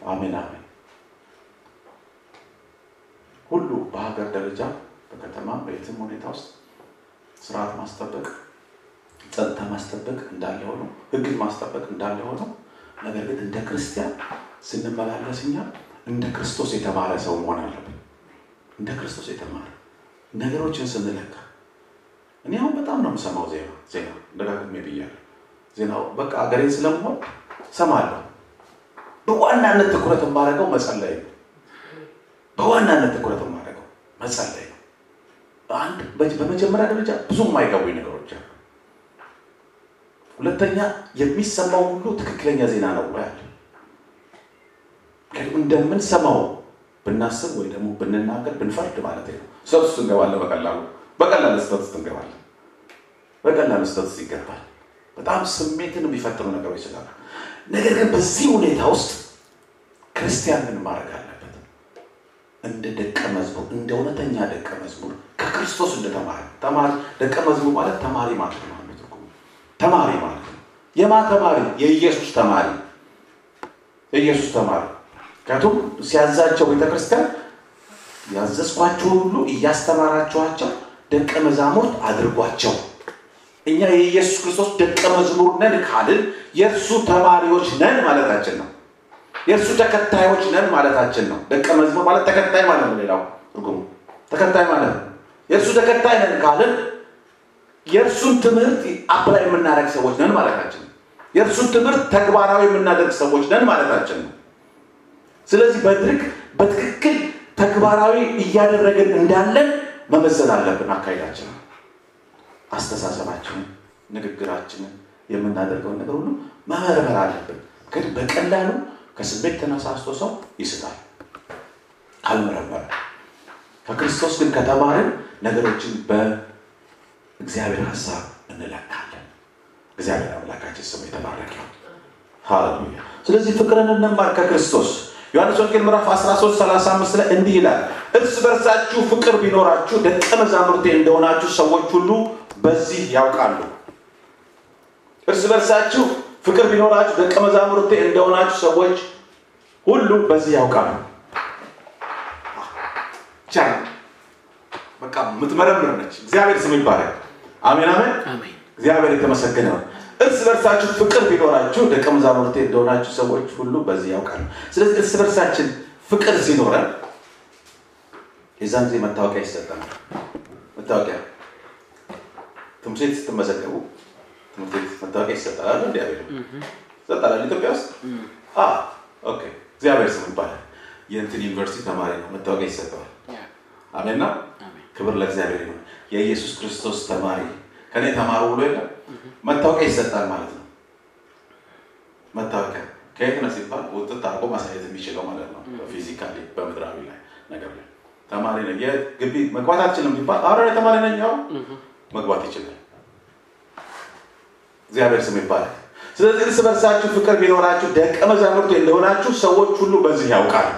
አሜን አሜን። ሁሉ በሀገር ደረጃ በከተማ በየትም ሁኔታ ውስጥ ስርዓት ማስጠበቅ ጸጥታ ማስጠበቅ እንዳለ ሆኖ ህግን ማስጠበቅ እንዳለ ሆኖ ነገር ግን እንደ ክርስቲያን ስንመላለስ እኛ እንደ ክርስቶስ የተማረ ሰው መሆን አለብን። እንደ ክርስቶስ የተማረ ነገሮችን ስንለካ እኔ አሁን በጣም ነው የምሰማው ዜና ዜና ደጋግሜ ብያለሁ። ዜናው በቃ አገሬን ስለመሆን ሰማለሁ። በዋናነት ትኩረት የማደርገው መጸለይ ነው። በዋናነት ትኩረት የማደርገው መጸለይ ነው። አንድ በመጀመሪያ ደረጃ ብዙ የማይገቡኝ ነገሮች አሉ። ሁለተኛ የሚሰማው ሁሉ ትክክለኛ ዜና ነው ምክንያቱም እንደምንሰማው ብናስብ ወይ ደግሞ ብንናገር ብንፈርድ ማለት ነው ስህተት ውስጥ እንገባለን። በቀላሉ በቀላሉ ስህተት ውስጥ እንገባለን። በቀላሉ ስህተት ውስጥ ይገባል። በጣም ስሜትን የሚፈትኑ ነገሮች ስላሉ፣ ነገር ግን በዚህ ሁኔታ ውስጥ ክርስቲያን ምን ማድረግ አለበት? እንደ ደቀ መዝሙር እንደ እውነተኛ ደቀ መዝሙር ከክርስቶስ እንደተማረ ተማሪ ደቀ መዝሙር ማለት ተማሪ ማለት ነው። ተማሪ ማለት ነው። የማ ተማሪ? የኢየሱስ ተማሪ፣ የኢየሱስ ተማሪ። ምክንያቱም ሲያዛቸው ቤተክርስቲያን ያዘዝኳቸውን ሁሉ እያስተማራችኋቸው ደቀ መዛሙርት አድርጓቸው። እኛ የኢየሱስ ክርስቶስ ደቀ መዝሙር ነን ካልን የእርሱ ተማሪዎች ነን ማለታችን ነው። የእርሱ ተከታዮች ነን ማለታችን ነው። ደቀ መዝሙር ማለት ተከታይ ማለት ነው። ሌላው ትርጉሙ ተከታይ ማለት ነው። የእርሱ ተከታይ ነን ካልን የእርሱን ትምህርት apply የምናደርግ ሰዎች ነን ማለታችን ነው። የእርሱን ትምህርት ተግባራዊ የምናደርግ ሰዎች ነን ማለታችን ነው። ስለዚህ በእርግጥ በትክክል ተግባራዊ እያደረግን እንዳለን መመዘን አለብን። አካሄዳችንን፣ አስተሳሰባችንን፣ ንግግራችንን፣ የምናደርገውን ነገር ሁሉ መመርመር አለብን። ግን በቀላሉ ከስሜት ተነሳስቶ ሰው ይስታል ካልመረመረ። ከክርስቶስ ግን ከተማርን ነገሮችን በእግዚአብሔር ሀሳብ እንለካለን። እግዚአብሔር አምላካችን ስሙ የተባረከ ነው። ሃሌሉያ። ስለዚህ ፍቅርን እንማር ከክርስቶስ ዮሐንስ ወንጌል ምዕራፍ 13 35 ላይ እንዲህ ይላል፣ እርስ በርሳችሁ ፍቅር ቢኖራችሁ ደቀ መዛሙርቴ እንደሆናችሁ ሰዎች ሁሉ በዚህ ያውቃሉ። እርስ በርሳችሁ ፍቅር ቢኖራችሁ ደቀ መዛሙርቴ እንደሆናችሁ ሰዎች ሁሉ በዚህ ያውቃሉ። ቻ በቃ የምትመረምር ነች። እግዚአብሔር ስም ይባላል። አሜን። አሜን። እግዚአብሔር የተመሰገነ ነው። እርስ በርሳችሁ ፍቅር ቢኖራችሁ ደቀ መዛሙርቴ እንደሆናችሁ ሰዎች ሁሉ በዚህ ያውቃሉ። ስለዚህ እርስ በርሳችን ፍቅር ሲኖረን የዛን ጊዜ መታወቂያ ይሰጠናል። መታወቂያ ትምህርት ቤት ስትመዘገቡ ትምህርት ቤት መታወቂያ ይሰጠናል። አይዲ ይሰጠናል። ኢትዮጵያ ውስጥ okay፣ እግዚአብሔር ስሙ ይባረክ። የእንትን ዩኒቨርሲቲ ተማሪ ነው፣ መታወቂያ ይሰጠዋል። አሜን ነው። አሜን። ክብር ለእግዚአብሔር ይሁን። የኢየሱስ ክርስቶስ ተማሪ ከኔ ተማሩ ብሎ የለም መታወቂያ ይሰጣል ማለት ነው። መታወቂያ ከየት ነው ሲባል አውጥቶ አድርጎ ማሳየት የሚችለው ማለት ነው። ፊዚካሊ በምድራዊ ላይ ነገር ላይ ተማሪ ነው። የግቢ መግባት አልችልም ቢባል አረ ተማሪ ነኝ፣ ያው መግባት ይችላል። እግዚአብሔር ስም ይባላል። ስለዚህ እርስ በርሳችሁ ፍቅር ቢኖራችሁ ደቀ መዛሙርቱ እንደሆናችሁ ሰዎች ሁሉ በዚህ ያውቃሉ።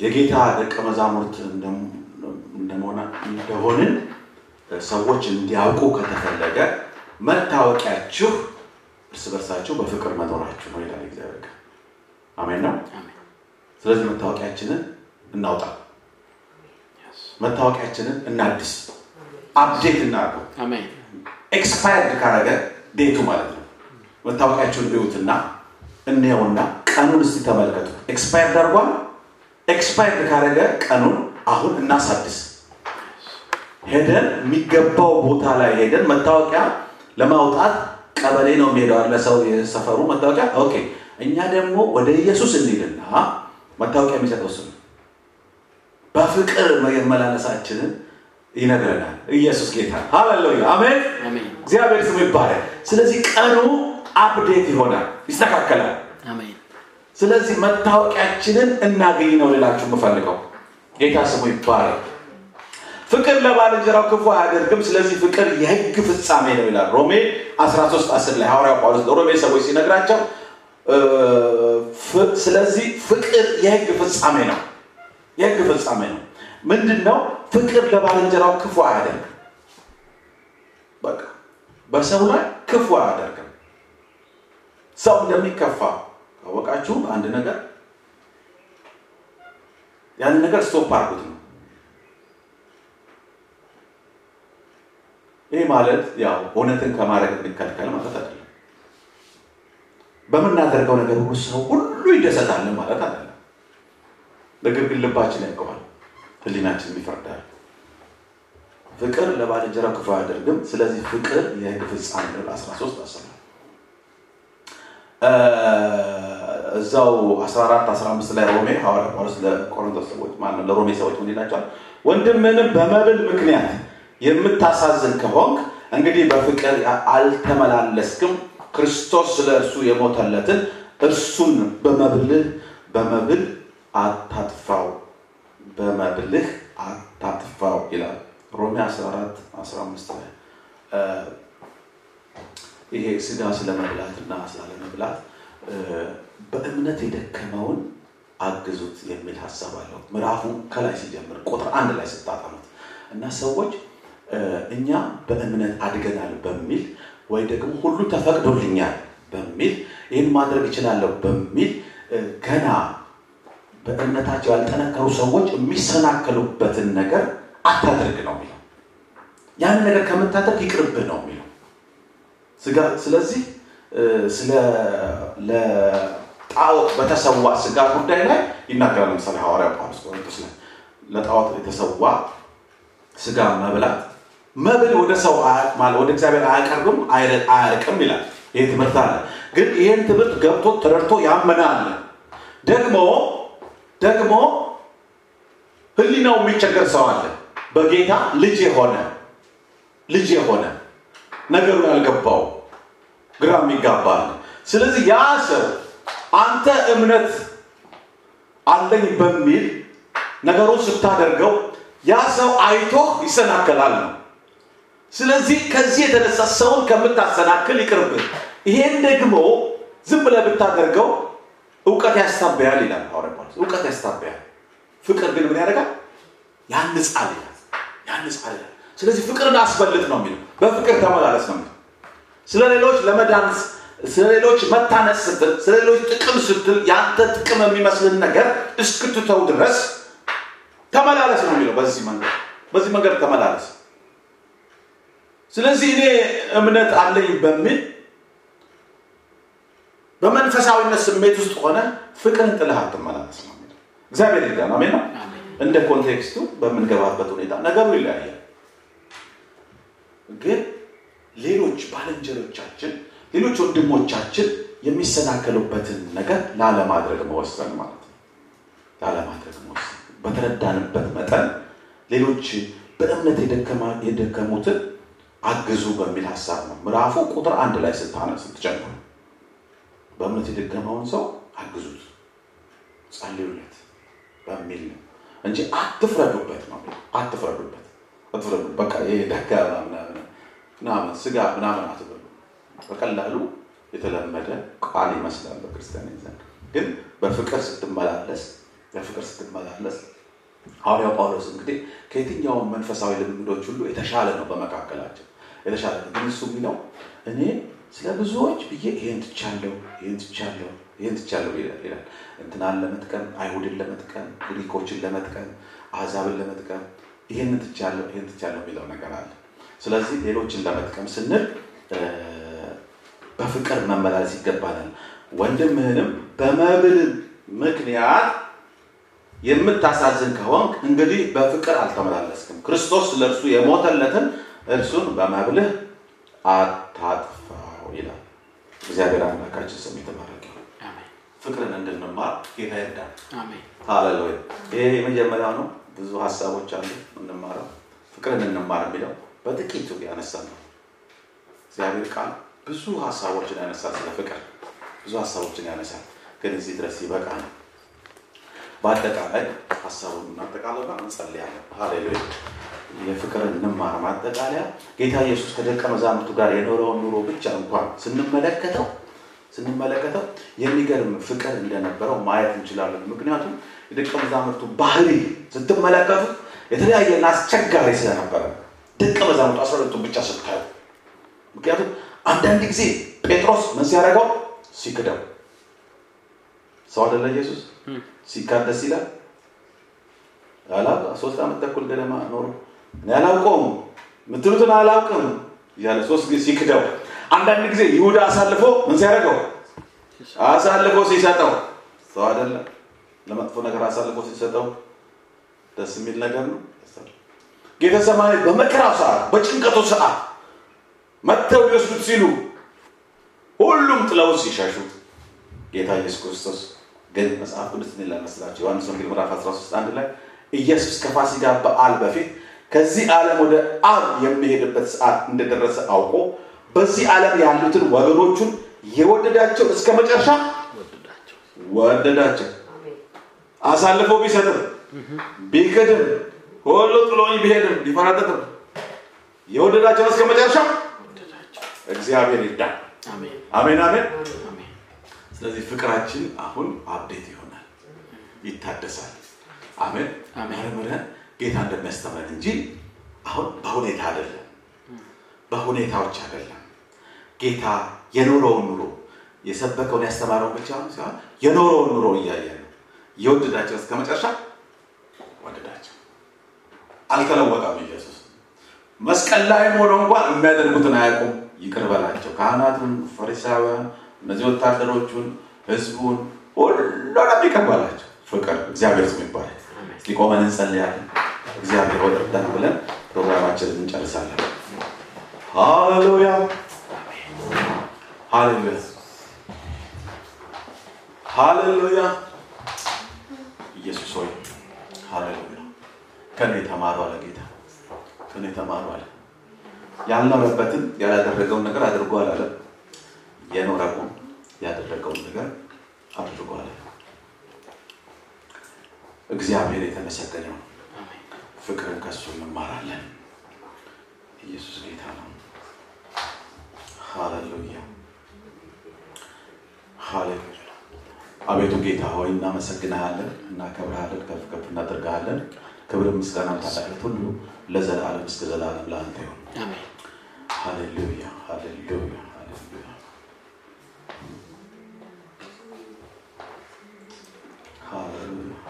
የጌታ ደቀ መዛሙርት እንደሆንን ሰዎች እንዲያውቁ ከተፈለገ መታወቂያችሁ እርስ በርሳችሁ በፍቅር መኖራችሁ ነው ይላል እግዚአብሔር ቃል። አሜን ነው። ስለዚህ መታወቂያችንን እናውጣ፣. መታወቂያችንን እናድስ፣ update እናድርገው። expired ካረገ date ኡ ማለት ነው። መታወቂያችሁን እዩትና እንየውና ቀኑን እስቲ ተመልከቱ። expired አድርጓል። expired ካረገ ቀኑን አሁን እናሳድስ። ሄደን የሚገባው ቦታ ላይ ሄደን መታወቂያ ለማውጣት ቀበሌ ነው የሚሄደው አለ ሰው የሰፈሩ መታወቂያ። okay እኛ ደግሞ ወደ ኢየሱስ እንሂድና መታወቂያ የሚሰጠው እሱ ነው። በፍቅር መመላለሳችንን ይነግረናል። ኢየሱስ ጌታ ሃሌሉያ አሜን። እግዚአብሔር ስሙ ይባላል። ስለዚህ ቀኑ update ይሆናል፣ ይስተካከላል። ስለዚህ መታወቂያችንን እናገኝ ነው ልላችሁ የምፈልገው። ጌታ ስሙ ይባላል። ፍቅር ለባልንጀራው ክፉ አያደርግም፣ ስለዚህ ፍቅር የሕግ ፍጻሜ ነው ይላል ሮሜ 13 10 ላይ ሐዋርያው ጳውሎስ ለሮሜ ሰዎች ሲነግራቸው ስለዚህ ፍቅር የሕግ ፍጻሜ ነው። የሕግ ፍጻሜ ነው ምንድን ነው? ፍቅር ለባልንጀራው ክፉ አያደርግም። በቃ በሰው ላይ ክፉ አያደርግም። ሰው እንደሚከፋ ካወቃችሁ አንድ ነገር ያን ነገር stop አድርጉት ነው። ይህ ማለት ያው እውነትን ከማድረግ እንከልከል ማለት አይደለም። በምናደርገው ነገር ሁሉ ሰው ሁሉ ይደሰታል ማለት አይደለም። ነገር ግን ልባችን ያውቀዋል፣ ህሊናችን ይፈርዳል። ፍቅር ለባልንጀራው ክፉ አያደርግም፣ ስለዚህ ፍቅር የሕግ ፍጻሜ ነው። 13 አስራ እዛው 14 15 ላይ ሮሜ ሐዋርያ ጳውሎስ ለቆሮንቶስ ሰዎች ማነው ለሮሜ ሰዎች ምን ይላቸዋል? ወንድምህንም በመብል ምክንያት የምታሳዝን ከሆንክ እንግዲህ በፍቅር አልተመላለስክም። ክርስቶስ ስለ እርሱ የሞተለትን እርሱን በመብልህ በመብል አታጥፋው በመብልህ አታጥፋው ይላል ሮሜ 14 15 ላይ ይሄ ስጋ ስለመብላት እና ስላለመብላት በእምነት የደከመውን አግዙት የሚል ሀሳብ አለው። ምዕራፉ ከላይ ሲጀምር ቁጥር አንድ ላይ ስታጠኑት እና ሰዎች እኛ በእምነት አድገናል በሚል ወይ ደግሞ ሁሉ ተፈቅዶልኛል በሚል ይህን ማድረግ እችላለሁ በሚል ገና በእምነታቸው ያልጠነከሩ ሰዎች የሚሰናከሉበትን ነገር አታድርግ ነው የሚለው። ያንን ነገር ከምታደርግ ይቅርብህ ነው የሚለው። ስለዚህ ለጣዖት በተሰዋ ስጋ ጉዳይ ላይ ይናገራል። ለምሳሌ ሐዋርያ ጳውሎስ ቆሮንቶስ ላይ ለጣዖት የተሰዋ ስጋ መብላት መብል ወደ ሰው ማለት ወደ እግዚአብሔር አያቀርብም አያርቅም ይላል። ይህ ትምህርት አለ። ግን ይህን ትምህርት ገብቶ ተረድቶ ያመነ አለ። ደግሞ ደግሞ ህሊናው የሚቸገር ሰው አለ። በጌታ ልጅ የሆነ ልጅ የሆነ ነገሩ ያልገባው ግራ የሚጋባ ስለዚህ ያ ሰው አንተ እምነት አለኝ በሚል ነገሩን ስታደርገው ያ ሰው አይቶህ ይሰናከላል ነው። ስለዚህ ከዚህ የተነሳ ሰውን ከምታሰናክል ይቅርብህ። ይሄን ደግሞ ዝም ብለህ ብታደርገው እውቀት ያስታበያል ይላል ሐዋርያ ጳውሎስ። እውቀት ያስታበያል፣ ፍቅር ግን ምን ያደርጋል? ያንጻል ይላል። ያንጻል ይላል። ስለዚህ ፍቅርን አስበልጥ ነው የሚለው። በፍቅር ተመላለስ ነው የሚለው። ስለ ሌሎች ለመዳን መታነስ ስትል ስለ ሌሎች ጥቅም ስትል ያንተ ጥቅም የሚመስልን ነገር እስክትተው ድረስ ተመላለስ ነው የሚለው። በዚህ መንገድ በዚህ መንገድ ተመላለስ። ስለዚህ እኔ እምነት አለኝ በሚል በመንፈሳዊነት ስሜት ውስጥ ሆነ ፍቅርን ጥለህ አትመላለስ ነው እግዚአብሔር ይርዳን። አሜን ነው። እንደ ኮንቴክስቱ በምንገባበት ሁኔታ ነገሩ ይለያያል። ግን ሌሎች ባልንጀሮቻችን ሌሎች ወንድሞቻችን የሚሰናከሉበትን ነገር ላለማድረግ መወሰን ማለት ነው። ላለማድረግ መወሰን በተረዳንበት መጠን ሌሎች በእምነት የደከሙትን አግዙ በሚል ሀሳብ ነው። ምዕራፉ ቁጥር አንድ ላይ ስታነ ስትጀምሩ በእምነት የደከመውን ሰው አግዙት፣ ጸልዩለት በሚል ነው እንጂ አትፍረዱበት ነው። አትፍረዱበት፣ አትፍረዱበት። በቃ ደካማ ምናምን ስጋ ምናምን አትበሉ። በቀላሉ የተለመደ ቃል ይመስላል በክርስቲያን ዘንድ፣ ግን በፍቅር ስትመላለስ በፍቅር ስትመላለስ ሐዋርያው ጳውሎስ እንግዲህ ከየትኛውም መንፈሳዊ ልምዶች ሁሉ የተሻለ ነው በመካከላቸው የተሻለ ነው። ግን እሱ የሚለው እኔ ስለ ብዙዎች ብዬ ይሄን ትቻለሁ፣ ይሄን ትቻለሁ፣ ይሄን ትቻለሁ ይላል። እንትናን ለመጥቀም፣ አይሁድን ለመጥቀም፣ ግሪኮችን ለመጥቀም፣ አሕዛብን ለመጥቀም ይሄን ትቻለሁ፣ ይሄን ትቻለሁ የሚለው ነገር አለ። ስለዚህ ሌሎችን ለመጥቀም ስንል በፍቅር መመላለስ ይገባናል። ወንድምህንም በመብል ምክንያት የምታሳዝን ከሆንክ እንግዲህ በፍቅር አልተመላለስክም። ክርስቶስ ለእርሱ የሞተለትን እርሱን በመብልህ አታጥፋው ይላል። እግዚአብሔር አምላካችን ስም የተባረከ ፍቅርን እንድንማር ጌታ አሜን ሃሌሉያ። ይሄ የመጀመሪያው ነው። ብዙ ሀሳቦች አሉ እንማረው። ፍቅርን እንማር የሚለው በጥቂቱ ያነሳ ነው። እግዚአብሔር ቃል ብዙ ሀሳቦችን ያነሳል። ስለ ፍቅር ብዙ ሀሳቦችን ያነሳል። ግን እዚህ ድረስ ይበቃ ነው። በአጠቃላይ ሀሳቡን እናጠቃለና እንጸልያለን። ሃሌሉያ። የፍቅርን እንማር ማጠቃለያ ጌታ ኢየሱስ ከደቀ መዛሙርቱ ጋር የኖረውን ኑሮ ብቻ እንኳን ስንመለከተው ስንመለከተው የሚገርም ፍቅር እንደነበረው ማየት እንችላለን። ምክንያቱም የደቀ መዛሙርቱ ባህሪ ስትመለከቱት የተለያየና አስቸጋሪ ስለነበረ ደቀ መዛሙርቱ አስራ ብቻ ስታዩ ምክንያቱም አንዳንድ ጊዜ ጴጥሮስ ምን ሲያደርገው? ሲክደው። ሰው አይደለ ኢየሱስ? ሲካደስ ይላል። አላ ሶስት ዓመት ተኩል ገደማ ኖሮ እኔ አላውቀውም የምትሉትን አላውቅም እያለ ሶስት ጊዜ ሲክደው አንዳንድ ጊዜ ይሁዳ አሳልፎ ምን ሲያደርገው? አሳልፎ ሲሰጠው። ሰው አይደለም። ለመጥፎ ነገር አሳልፎ ሲሰጠው ደስ የሚል ነገር ነው። ጌተሰማኒ በመከራው ሰዓት በጭንቀቱ ሰዓት መጥተው ሊወስዱት ሲሉ ሁሉም ጥለውት ሲሸሹ ጌታ ኢየሱስ ክርስቶስ ግን መጽሐፍ ቅዱስ ምን ይላል? ዮሐንስ ወንጌል ምዕራፍ 13 አንድ ላይ ኢየሱስ ከፋሲካ በዓል በፊት ከዚህ ዓለም ወደ አብ የሚሄድበት ሰዓት እንደደረሰ አውቆ በዚህ ዓለም ያሉትን ወገኖቹን የወደዳቸው እስከ መጨረሻ ወደዳቸው ወደዳቸው። አሳልፎ ቢሰጥም ቢክድም ሁሉ ጥሎኝ ቢሄድም ቢፈራጠጥም የወደዳቸው እስከ መጨረሻ እግዚአብሔር ይርዳል። አሜን አሜን ስለዚህ ፍቅራችን አሁን update ይሆናል፣ ይታደሳል። አሜን አሜን። ጌታ እንደሚያስተምረን እንጂ አሁን በሁኔታ አይደለም፣ በሁኔታዎች አይደለም። ጌታ የኖረውን ኑሮ የሰበከውን ያስተማረውን ብቻ ሲሆን የኖረውን ኑሮ እያየ ነው። የወደዳቸው እስከ መጨረሻ ወደዳቸው። አልተለወጠም ኢየሱስ። መስቀል ላይም ሆነው እንኳን የሚያደርጉትን አያውቁም፣ ይቅር በላቸው። ካህናቱን፣ ፈሪሳውያን፣ እነዚህ ወታደሮቹን፣ ህዝቡን ሁሉንም ይቅር በላቸው። ፍቅር እግዚአብሔር ስም ይባላል። እስኪ ቆመን እንጸልያለን። እግዚአብሔር እርዳን ብለን ፕሮግራማችንን እንጨርሳለን። ሃሌሉያ ሃሌሉያ ሃሌሉያ። ኢየሱስ ሆይ ሃሌሉያ። ከኔ ተማሩ አለ ጌታ፣ ከኔ ተማሩ አለ። ያልኖረበትን ያላደረገውን ነገር አድርጎ አላለም። የኖረውን ያደረገውን ነገር አድርጓል። እግዚአብሔር የተመሰገነ ነው። ፍቅርን ከሱ እንማራለን። ኢየሱስ ጌታ ነው። ሃሌሉያ ሃሌሉያ። አቤቱ ጌታ ሆይ እናመሰግንሃለን፣ እናከብርሃለን፣ ከፍ ከፍ እናደርግሃለን። ክብር፣ ምስጋና፣ ታላቅነት ሁሉ ለዘላለም እስከ ዘላለም ለአንተ ይሁን። ሃሌሉያ ሃሌሉያ ሃሌሉያ ሃሌሉያ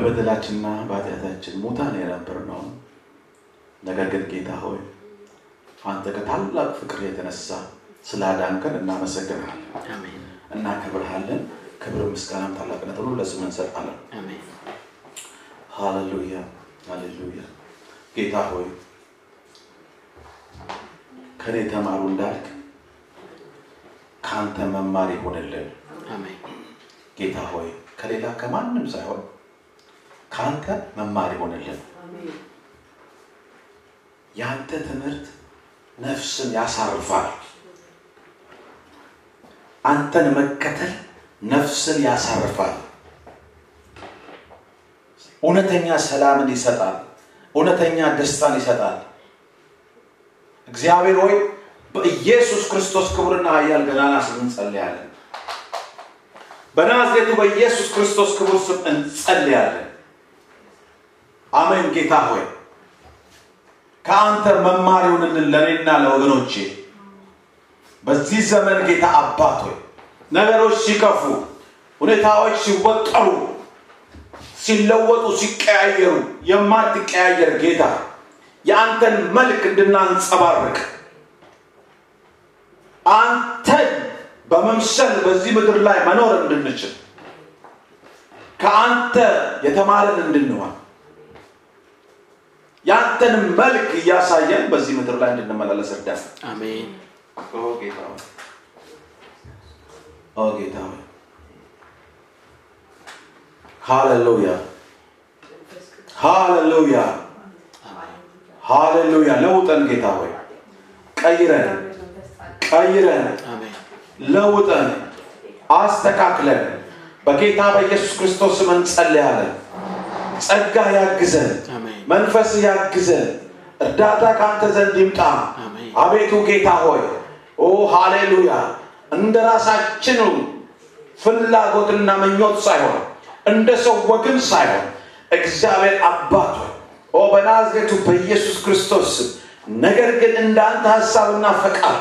በበደላችንና በኃጢአታችን ሙታን የነበርነውን ነገር ግን ጌታ ሆይ አንተ ከታላቅ ፍቅር የተነሳ ስላዳንከን እናመሰግንሃለን፣ አሜን። እናከብርሃለን። ክብር፣ ምስጋናም ታላቅነት ሁሉ ለስም እንሰጣለን። ሃሌሉያ ሃሌሉያ። ጌታ ሆይ ከኔ ተማሩ እንዳልክ ከአንተ መማር ይሆንልን። ጌታ ሆይ ከሌላ ከማንም ሳይሆን ከአንተ መማር ይሆንልን። የአንተ ትምህርት ነፍስን ያሳርፋል። አንተን መከተል ነፍስን ያሳርፋል። እውነተኛ ሰላምን ይሰጣል። እውነተኛ ደስታን ይሰጣል። እግዚአብሔር ሆይ በኢየሱስ ክርስቶስ ክቡርና ኃያል ገናና ስም እንጸልያለን። በናዝሬቱ በኢየሱስ ክርስቶስ ክቡር ስም እንጸልያለን። አሜን። ጌታ ሆይ ከአንተ መማር ይሁንልን ለእኔና ለወገኖቼ በዚህ ዘመን ጌታ አባት ሆይ ነገሮች ሲከፉ፣ ሁኔታዎች ሲወጠሩ፣ ሲለወጡ፣ ሲቀያየሩ የማትቀያየር ጌታ የአንተን መልክ እንድናንጸባርቅ አንተን በመምሰል በዚህ ምድር ላይ መኖር እንድንችል ከአንተ የተማርን እንድንሆን የአንተን መልክ እያሳየን በዚህ ምድር ላይ እንድንመላለስ እርዳን። አሜን። ኦ ጌታ ሆይ ኦ ጌታ ሆይ ሃሌሉያ ሃሌሉያ ሃሌሉያ። ለውጠን ጌታ ሆይ ቀይረን ቀይረን ለውጠን አስተካክለን በጌታ በኢየሱስ ክርስቶስ ስም እንጸልያለን። ጸጋ ያግዘን፣ መንፈስ ያግዘን፣ እርዳታ ከአንተ ዘንድ ይምጣ። አቤቱ ጌታ ሆይ ኦ ሃሌሉያ፣ እንደ ራሳችን ፍላጎትና ምኞት ሳይሆን እንደ ሰው ወግን ሳይሆን እግዚአብሔር አባት ሆይ ኦ በናዝሬቱ በኢየሱስ ክርስቶስ ነገር ግን እንደ አንተ ሀሳብና ፈቃድ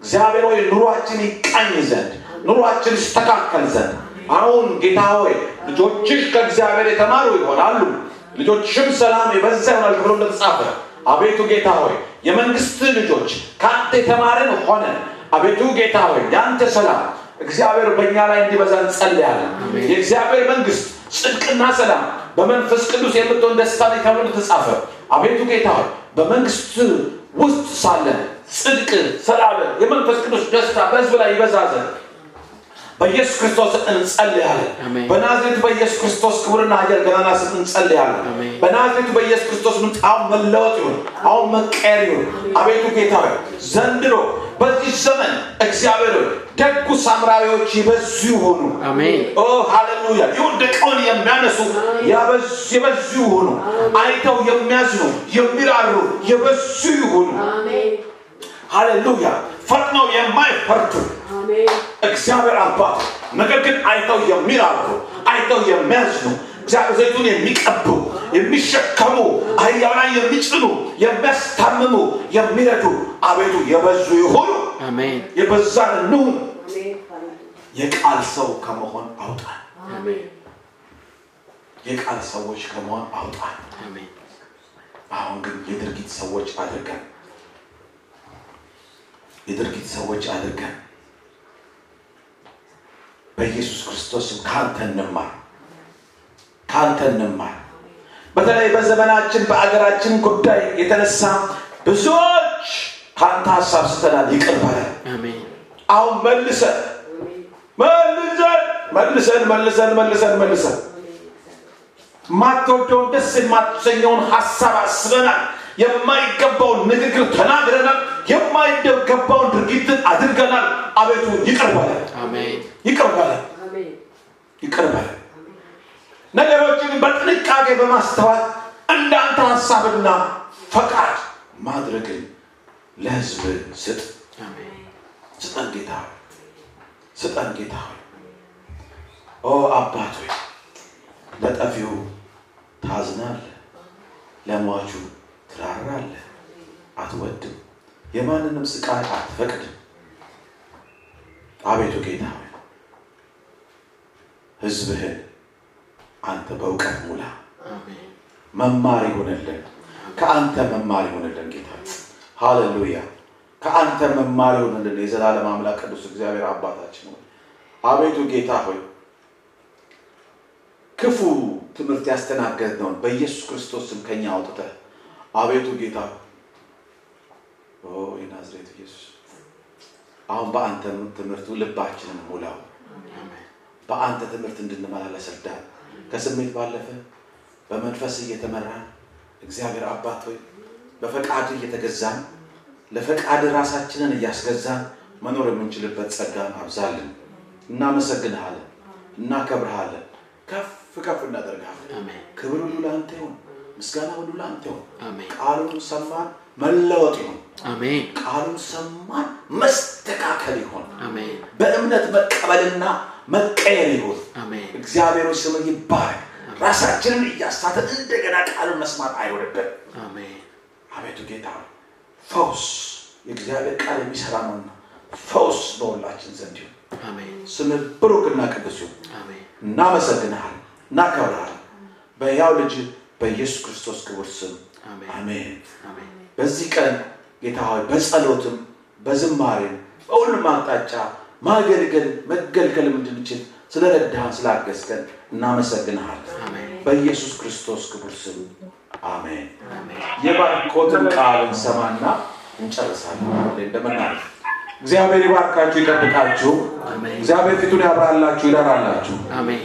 እግዚአብሔር ሆይ ኑሯችን ይቃኝ ዘንድ ኑሯችን ይስተካከል ዘንድ። አሁን ጌታ ሆይ ልጆችሽ ከእግዚአብሔር የተማሩ ይሆናሉ ልጆችሽም ሰላም የበዛ ይሆናል ብሎ እንደተጻፈ አቤቱ ጌታ ሆይ የመንግስት ልጆች ከአንተ የተማርን ሆነን አቤቱ ጌታ ሆይ የአንተ ሰላም እግዚአብሔር በእኛ ላይ እንዲበዛ እንጸልያለን። የእግዚአብሔር መንግስት ጽድቅና ሰላም በመንፈስ ቅዱስ የምትሆን ደስታ ተብሎ ተጻፈ አቤቱ ጌታ ሆይ በመንግስት ውስጥ ሳለን ጽድቅ ሰላም የመንፈስ ቅዱስ ደስታ በህዝብ ላይ ይበዛ ዘንድ በኢየሱስ ክርስቶስ እንጸልያለን። በናዝሬቱ በኢየሱስ ክርስቶስ ክቡርና ኃያል ገናና ስም እንጸልያለን። በናዝሬቱ በኢየሱስ ክርስቶስ ምን አሁን መለወጥ ይሁን፣ አሁን መቀየር ይሁን። አቤቱ ጌታ ሆይ ዘንድሮ በዚህ ዘመን እግዚአብሔር ደጉ ሳምራዊዎች ይበዙ ይሆኑ። ኦ ሃሌሉያ! የወደቀውን የሚያነሱ የበዙ ይሆኑ። አይተው የሚያዝኑ የሚራሩ የበዙ ይሆኑ። ሃሌሉያ! ፈጥነው የማይፈርዱ እግዚአብሔር አባት ነገር ግን አይተው የሚራሩ አይተው የሚያዝኑ እግዚአብሔር ዘይቱን የሚቀቡ የሚሸከሙ አህያው ላይ የሚጭኑ የሚያስታምሙ የሚረዱ አቤቱ የበዙ ይሆኑ አሜን። የበዛን እንሁን የቃል ሰው ከመሆን አውጣን። የቃል ሰዎች ከመሆን አውጣን። አሜን። አሁን ግን የድርጊት ሰዎች አድርገን የድርጊት ሰዎች አድርገን በኢየሱስ ክርስቶስም ከአንተ እንማር ከአንተ እንማር። በተለይ በዘመናችን በአገራችን ጉዳይ የተነሳ ብዙዎች ከአንተ ሀሳብ ስተናል ይቅር በለን። አሁን መልሰን መልሰን መልሰን መልሰን መልሰን መልሰን። ማትወደውን ደስ የማትሰኘውን ሀሳብ አስበናል። የማይገባውን ንግግር ተናግረናል። የማይገባውን ድርጊትን አድርገናል። አቤቱ በለን፣ ይቅር በለን። ነገሮችን በጥንቃቄ በማስተዋል እንዳንተ ሀሳብና ፈቃድ ማድረግን ለህዝብ ስጥ። ስጠን ጌታ ስጠን ጌታ ኦ አባት ሆይ ለጠፊው ታዝናለህ ለሟቹ ትራራለህ አትወድም። የማንንም ስቃይ አትፈቅድም። አቤቱ ጌታ ሆይ ህዝብህን አንተ በእውቀት ሙላ። መማር ይሆንልን ከአንተ መማር ይሆንልን ጌታ ሃሌሉያ። ከአንተ መማር ይሆንልን የዘላለም አምላክ ቅዱስ እግዚአብሔር አባታችን ሆይ። አቤቱ ጌታ ሆይ ክፉ ትምህርት ያስተናገድነውን በኢየሱስ ክርስቶስ ስም ከኛ አውጥተህ አቤቱ ጌታ ኦ የናዝሬቱ ኢየሱስ አሁን በአንተ ትምህርቱ ልባችንን ሙላው በአንተ ትምህርት እንድንመላለስ እርዳን። ከስሜት ባለፈ በመንፈስ እየተመራን እግዚአብሔር አባት ሆይ በፈቃድ እየተገዛን ለፈቃድ ራሳችንን እያስገዛን መኖር የምንችልበት ጸጋን አብዛልን። እናመሰግንሃለን፣ እናከብርሃለን፣ ከፍ ከፍ እናደርግሃለን። ክብር ሁሉ ለአንተ ይሁን፣ ምስጋና ሁሉ ለአንተ ይሁን። ቃሉን ሰማን፣ መለወጥ ይሁን። አሜን ቃሉን ሰማን፣ መስተካከል ይሁን። አሜን በእምነት መቀበልና መቀየር ይሁን። አሜን እግዚአብሔር ስም ይባረክ። ራሳችንን እያሳተን እንደገና ቃሉን መስማት አይሆንብን። አሜን አቤቱ ጌታ ፈውስ የእግዚአብሔር ቃል የሚሰራ ነውና ፈውስ በሁላችን ዘንድ ይሁን። ስምህ ብሩክና ቅዱስ ይሁን። እናመሰግንሃል፣ እናከብርሃል። በሕያው ልጅ በኢየሱስ ክርስቶስ ክቡር ስም አሜን በዚህ ቀን ጌታ ሆይ በጸሎትም በዝማሬም በሁሉም አቅጣጫ ማገልገል መገልገልም እንድንችል ስለረዳህን ስላገዝከን እናመሰግንሃለን። በኢየሱስ ክርስቶስ ክቡር ስም አሜን። የባርኮትን ቃል እንሰማና እንጨርሳለን። እንደምናል እግዚአብሔር ይባርካችሁ፣ ይጠብቃችሁ። እግዚአብሔር ፊቱን ያብራላችሁ፣ ይራራላችሁ።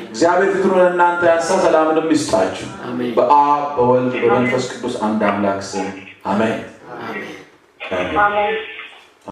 እግዚአብሔር ፊቱን እናንተ ያንሳ፣ ሰላምንም ይስጣችሁ። በአብ በወልድ በመንፈስ ቅዱስ አንድ አምላክ ስም አሜን።.